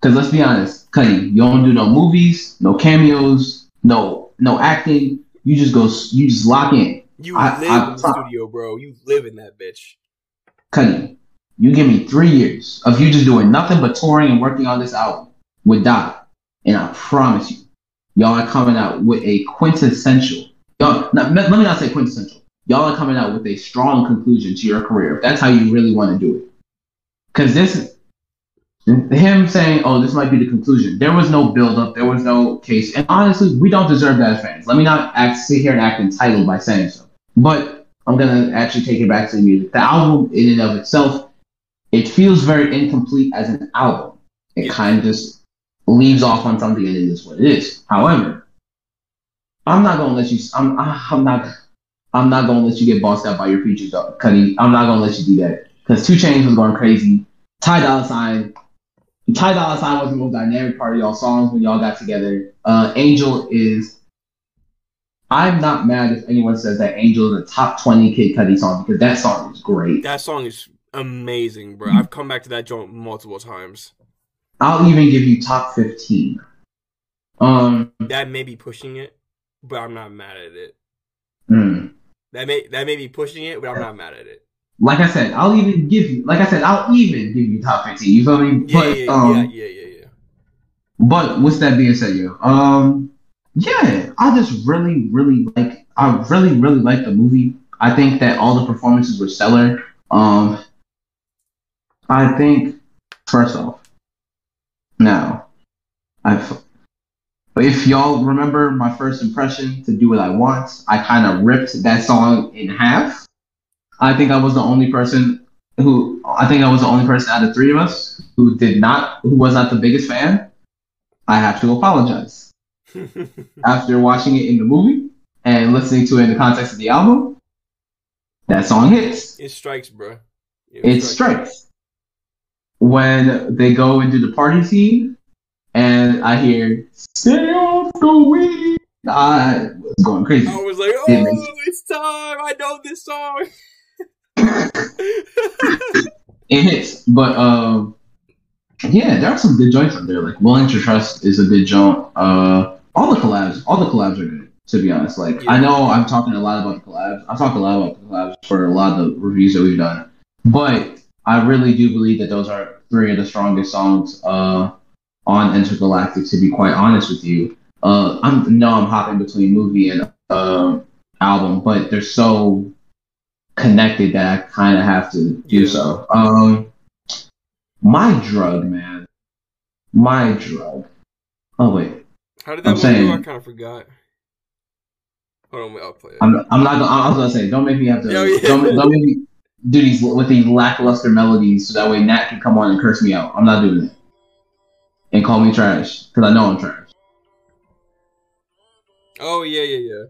Cause let's be honest, Cudi, you don't do no movies, no cameos, no no acting. You just go, you just lock in. You I- live I- in the studio, bro. You live in that bitch. Cudi, you give me three years of you just doing nothing but touring and working on this album with Doc, and I promise you, y'all are coming out with a quintessential. Y'all, not, let me not say quintessential. Y'all are coming out with a strong conclusion to your career if that's how you really want to do it. Because this, him saying, "Oh, this might be the conclusion." There was no build up. There was no case, and honestly, we don't deserve that as fans. Let me not act, sit here and act entitled by saying so. But I'm gonna actually take it back to the music. The album, in and of itself, it feels very incomplete as an album. It Yeah. kind of just leaves off on something, and it is what it is. However, I'm not gonna let you. I'm. I'm not. I'm not gonna let you get bossed out by your features, though, Cudi. I'm not gonna let you do that because 2 Chainz was going crazy. Ty Dolla $ign. Ty Dolla $ign was the most dynamic part of y'all songs when y'all got together. Uh, Angel is. I'm not mad if anyone says that Angel is a top 20 Kid Cudi song because that song is great. That song is amazing, bro. I've come back to that joint multiple times. I'll even give you top 15. Um, That may be pushing it, but I'm not mad at it. hmm. That may that may be pushing it, but I'm not mad at it. like I said, I'll even give you, like I said, I'll even give you top 15. You feel me? Yeah, but, yeah, um, yeah, yeah, yeah, yeah. But with that being said, yo, um, yeah, I just really, really like. I really, really like the movie. I think that all the performances were stellar. Um, I think first off, now, I, if y'all remember my first impression to do what I want, I kind of ripped that song in half. I think I was the only person who. I think I was the only person out of three of us who did not, who was not the biggest fan. I have to apologize. After watching it in the movie and listening to it in the context of the album, that song hits. it strikes, bro. It strikes. When they go and do the party scene, and I hear "Stay off the weed," I was going crazy. I was like, oh, it's time. I know this song. It hits, but um, yeah, there are some good joints on there. Like "Willing to Trust" is a good joint. Uh, all the collabs, all the collabs are good. To be honest, like I know I'm talking a lot about the collabs. I talk a lot about the collabs for a lot of the reviews that we've done, but I really do believe that those are three of the strongest songs uh, on Entergalactic. To be quite honest with you, uh, I'm no, I'm hopping between movie and uh, album, but they're so connected that I kind of have to do so. Um, my drug, man, my drug. Oh wait, How did that I'm saying- I kind of forgot. Hold on, wait, I'll play it. I'm I'm not. gonna- I was gonna say, don't make me have to. Oh, yeah. don't, don't make me do these with these lackluster melodies, so that way Nat can come on and curse me out. I'm not doing that. And call me trash because I know I'm trash. Oh yeah, yeah, yeah.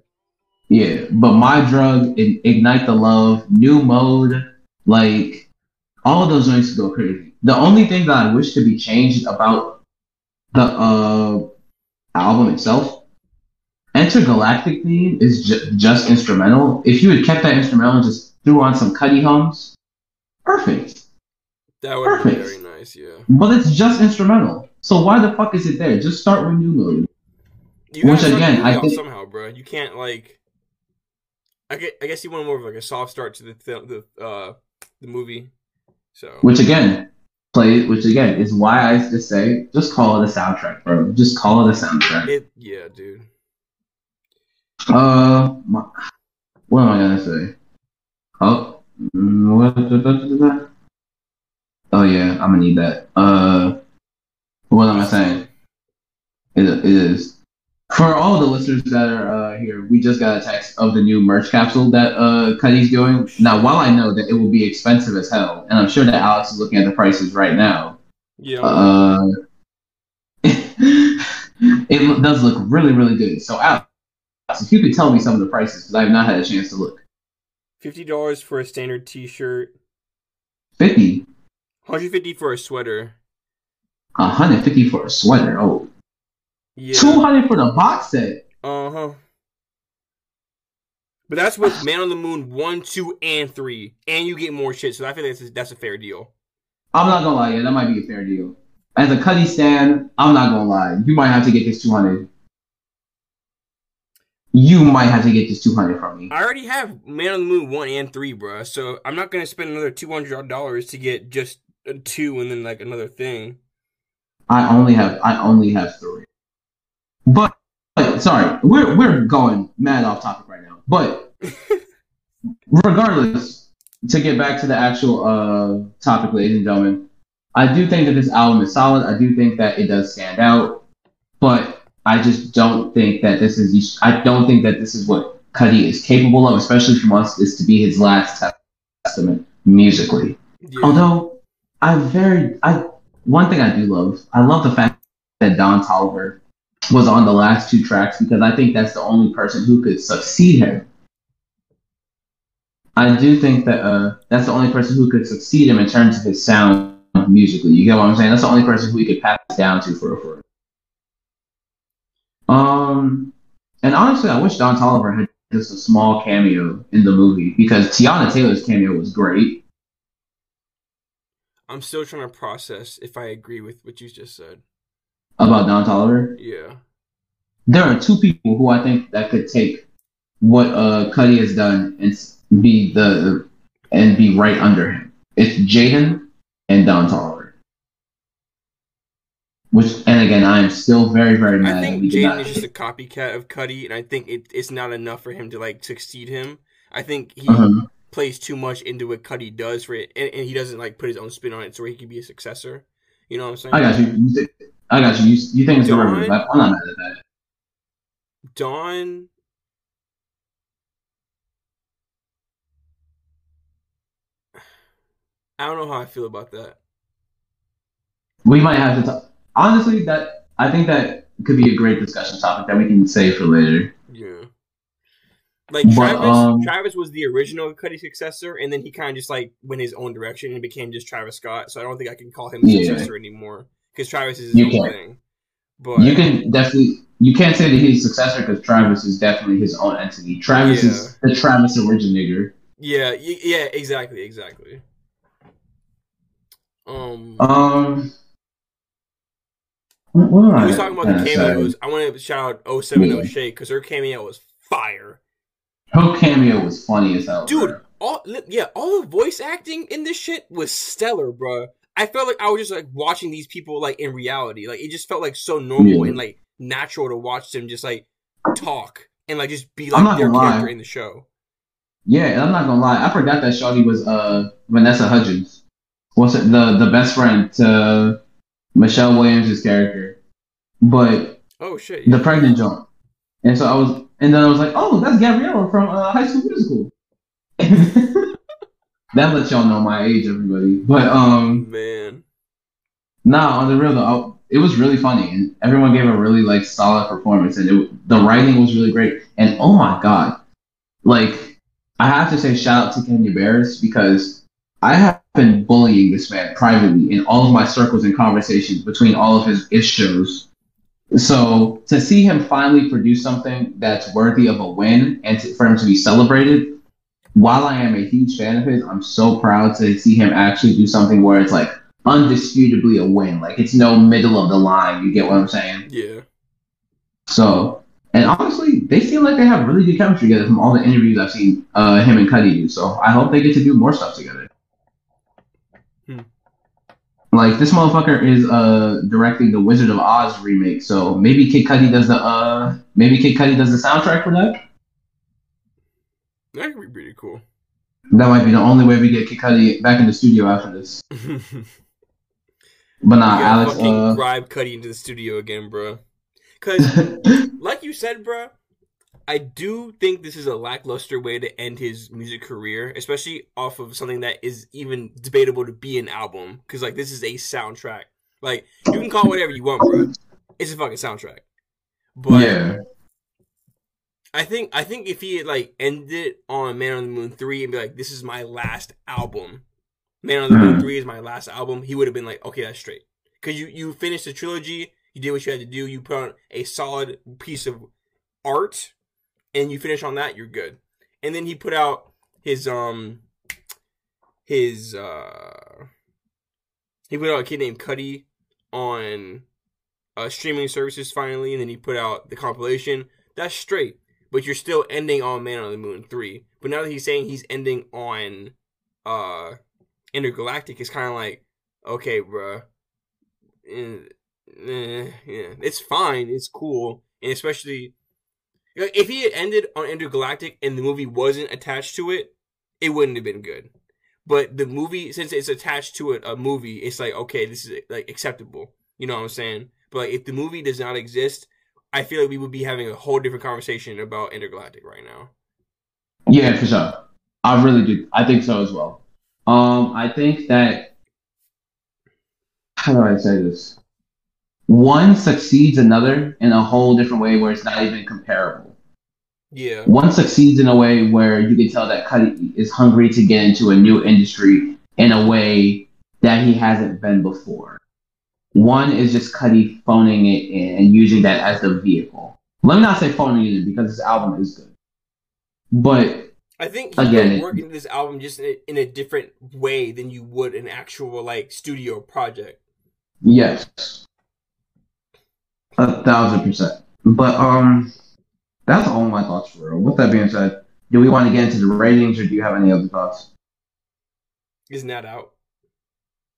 Yeah, but my drug, Ig- ignite the love, new mode, like all of those joints go crazy. The only thing that I wish to be changed about the uh album itself, Entergalactic theme is ju- just instrumental. If you had kept that instrumental and just threw on some Cudi hums, perfect. That would be Perfect. very nice. Yeah. But it's just instrumental. So why the fuck is it there? Just start with new mode. You Which, again, I think- somehow, bro. You can't like. I guess, I guess you want more of like a soft start to the th- the uh the movie. So Which again, play which again is why I just say just call it a soundtrack, bro. Just call it a soundtrack. it yeah, dude. Uh, my, what am I gonna say? Oh, mm, what- oh yeah, I'm gonna need that. Uh, what am I saying? It, is for all the listeners that are uh, here. We just got a text of the new merch capsule that uh Cudi's doing. Now, while I know that it will be expensive as hell, and I'm sure that Alex is looking at the prices right now. Yeah. Uh, it does look really, really good. So, Alex, if you could tell me some of the prices, because I have not had a chance to look. Fifty dollars for a standard T-shirt. Fifty. Hundred fifty for a sweater. 150 for a sweater. Oh, Yeah. Two hundred for the box set. Uh huh. But that's with Man on the Moon one, two, and three, and you get more shit. So I feel like that's a, that's a fair deal. I'm not gonna lie, yeah, that might be a fair deal. As a Cudi stand, I'm not gonna lie. You might have to get this 200. You might have to get this 200 from me. I already have Man on the Moon one and three, bruh. So I'm not gonna spend another two hundred dollars to get just a two and then like another thing. I only have I only have three. But, but sorry, we're we're going mad off topic right now. But regardless, to get back to the actual uh topic, ladies and gentlemen, I do think that this album is solid. I do think that it does stand out, but I just don't think that this is. I don't think that this is what Cudi is capable of, especially from us. Is to be his last testament musically. Yeah. Although I very I one thing I do love, I love the fact that Don Toliver was on the last two tracks because I think that's the only person who could succeed him. I do think that uh, that's the only person who could succeed him in terms of his sound musically. You get what I'm saying? That's the only person who he could pass down to for a for. Um, and honestly, I wish Don Toliver had just a small cameo in the movie because Teyana Taylor's cameo was great. I'm still trying to process if I agree with what you just said. About Don Toliver, Yeah. there are two people who I think that could take what uh Cudi has done and be the and be right under him. It's Jaden and Don Toliver. Which and again, I am still very very mad. I think Jaden is just a copycat of Cudi, and I think it, it's not enough for him to like succeed him. I think he Uh-huh. Plays too much into what Cudi does for it, and, and he doesn't like put his own spin on it, so he could be a successor. You know what I'm saying? I got you. You thi- I got you. You, you think it's Don? derivative? I- I'm not mad at that. Don. I don't know how I feel about that. We might have to talk. Honestly, that I think that could be a great discussion topic that we can save for later. Yeah. Like But, Travis, um, Travis was the original Cudi successor, and then he kind of just like went his own direction and became just Travis Scott. So I don't think I can call him a Yeah. successor anymore because Travis is his You own thing. But You can definitely you can't say that he's a successor because Travis is definitely his own entity. Travis is the Travis originator. yeah, yeah, exactly, exactly. Um, Um, what, what we was talking about the cameos. I want to shout out 070 Yeah. Shake because her cameo was fire. Her cameo was funny as hell, Dude, bro. all yeah, all the voice acting in this shit was stellar, bro. I felt like I was just like watching these people like in reality. Like it just felt like so normal Yeah. and like natural to watch them just like talk and like just be like their gonna lie. character in the show. Yeah, and I'm not gonna lie. I forgot that Shawty was uh Vanessa Hudgens. What's it? The the best friend to Michelle Williams' character, but Oh shit. the pregnant joint. And so I was, and then I was like, oh, that's Gabriella from uh, High School Musical. that lets y'all know my age, everybody. But um, Man. nah, on the real though, it was really funny, and everyone gave a really like solid performance, and it, the writing was really great. And oh my god, like I have to say, shout out to Kenya Barris because I have been bullying this man privately in all of my circles and conversations between all of his ish shows. So to see him finally produce something that's worthy of a win and to, for him to be celebrated, while I am a huge fan of his, I'm so proud to see him actually do something where it's like undisputably a win. Like it's no middle of the line. You get what I'm saying? Yeah. So, and honestly, they seem like they have really good chemistry together from all the interviews I've seen uh, him and Cudi do. So I hope they get to do more stuff together. Like this motherfucker is uh directing the Wizard of Oz remake, so maybe Kid Cudi does the uh maybe Kid Cudi does the soundtrack for that. That could be pretty cool. That might be the only way we get Kid Cudi back in the studio after this. But nah, Alex. fucking Uh, bribe Cudi into the studio again, bro. Cause like you said, bro, I do think this is a lackluster way to end his music career, especially off of something that is even debatable to be an album. Because like this is a soundtrack. Like you can call it whatever you want, bro. It's a fucking soundtrack. But yeah, I think I think if he had like ended on Man on the Moon three and be like, "This is my last album," Man on the Moon Mhm. three is my last album, he would have been like, "Okay, that's straight." Because you you finished the trilogy, You did what you had to do. You put on a solid piece of art, and you finish on that. You're good. And then he put out his um his uh he put out a kid named Cudi on uh, streaming services finally, and then he put out the compilation. That's straight, but you're still ending on Man on the Moon three. But now that he's saying he's ending on uh Entergalactic, it's kind of like okay, bruh. Eh, eh, yeah, it's fine, it's cool, and especially if he had ended on Entergalactic and the movie wasn't attached to it, it wouldn't have been good. But the movie, since it's attached to it, a movie, it's like okay, this is like acceptable. You know what I'm saying? But like, if the movie does not exist, I feel like we would be having a whole different conversation about Entergalactic right now. Yeah, for sure. I really do. I think so as well. Um, I think that how do I say this? One succeeds another in a whole different way where it's not even comparable. Yeah. One succeeds in a way where you can tell that Cudi is hungry to get into a new industry in a way that he hasn't been before. One is just Cudi phoning it in and using that as the vehicle. Let me not say phoning it in because this album is good. But I think he Again, working this album just in a, in a different way than you would an actual like studio project. yes. A thousand percent. But um that's all my thoughts for real. With that being said, do we want to get into the ratings or do you have any other thoughts? Isn't that out?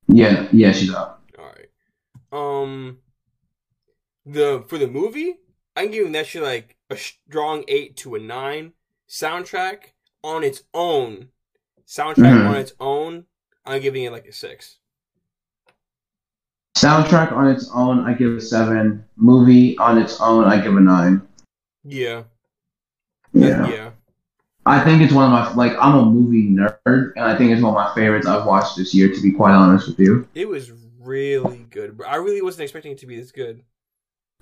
Yeah, yeah, she's out. All right. Um, the for the movie, I'm giving that shit like a strong eight to a nine. Soundtrack on its own, soundtrack Mhm. on its own, I'm giving it like a six. Soundtrack on its own, I give a seven. Movie on its own, I give a nine. Yeah, Yeah. yeah. I think it's one of my like I'm a movie nerd, and I think it's one of my favorites I've watched this year. To be quite honest with you. It was really good, bro. I really wasn't expecting it to be this good.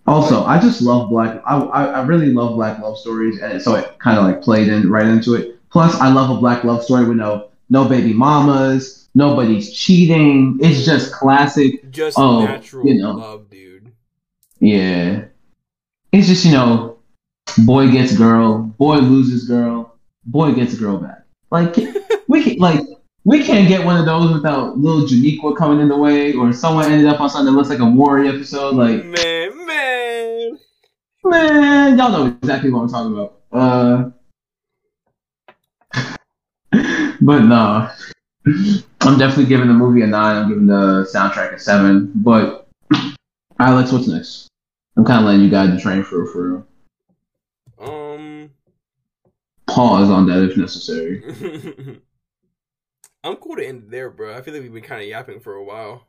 Also, I just love black. I, I, I really love black love stories, and so it kind of like played in right into it. Plus, I love a black love story with no no baby mamas, nobody's cheating. It's just classic. Just Oh, natural you know. love, dude. Yeah, it's just you know, boy gets girl, boy loses girl, boy gets girl back. Like we can, like we can't get one of those without little Janiqua coming in the way, or someone ended up on something that looks like a Maury episode. Like man, man. Man, y'all know exactly what I'm talking about. Uh, but no, I'm definitely giving the movie a nine. I'm giving the soundtrack a seven. But Alex, what's next? I'm kind of letting you guide the train for for real. Um, pause on that if necessary. I'm cool to end there, bro. I feel like we've been kind of yapping for a while.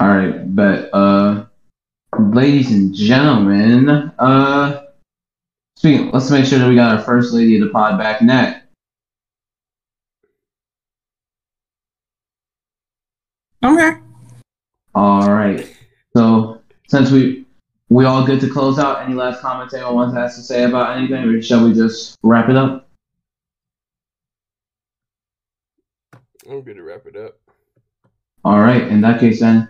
All right, but uh, ladies and gentlemen, uh, speaking, let's make sure that we got our first lady of the pod back, Nat. Okay. All right. So since we we all good to close out, any last comments anyone wants has to say about anything, or shall we just wrap it up? I'm good to wrap it up. All right. In that case, then,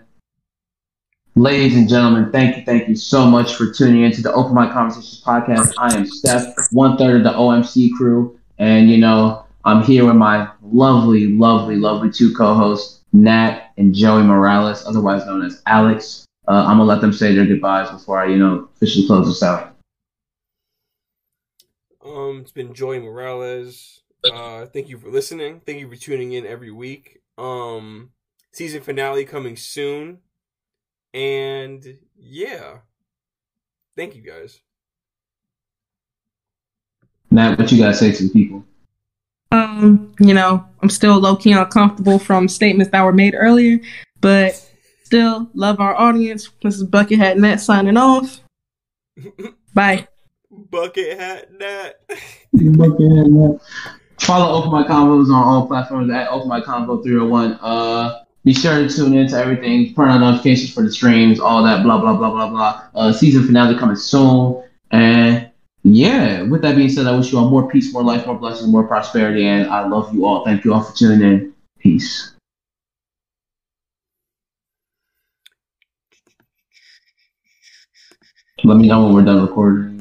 ladies and gentlemen, thank you, thank you so much for tuning into the Open Mic Conversations podcast. I am Steph, one third of the OMC crew, and you know I'm here with my lovely, lovely, lovely two co-hosts, Nat and Joey Morales, otherwise known as Alex. Uh, I'm gonna let them say their goodbyes before I, you know, officially close this out. Um, it's been Joy Morales. Uh, thank you for listening. Thank you for tuning in every week. Um, season finale coming soon, and yeah, thank you guys. Nat, what you gotta say to the people? Um, you know, I'm still low key uncomfortable from statements that were made earlier, but still love our audience. This is Bucket Hat Nat signing off. Bye. Bucket hat Nat. Follow Open Mic Convos on all platforms at Open Mic Convo 301. Uh, be sure to tune in to everything, turn on notifications for the streams, all that, blah, blah, blah, blah, blah. Uh, season finale coming soon. And yeah, with that being said, I wish you all more peace, more life, more blessings, more prosperity. And I love you all. Thank you all for tuning in. Peace. Let me know when we're done recording.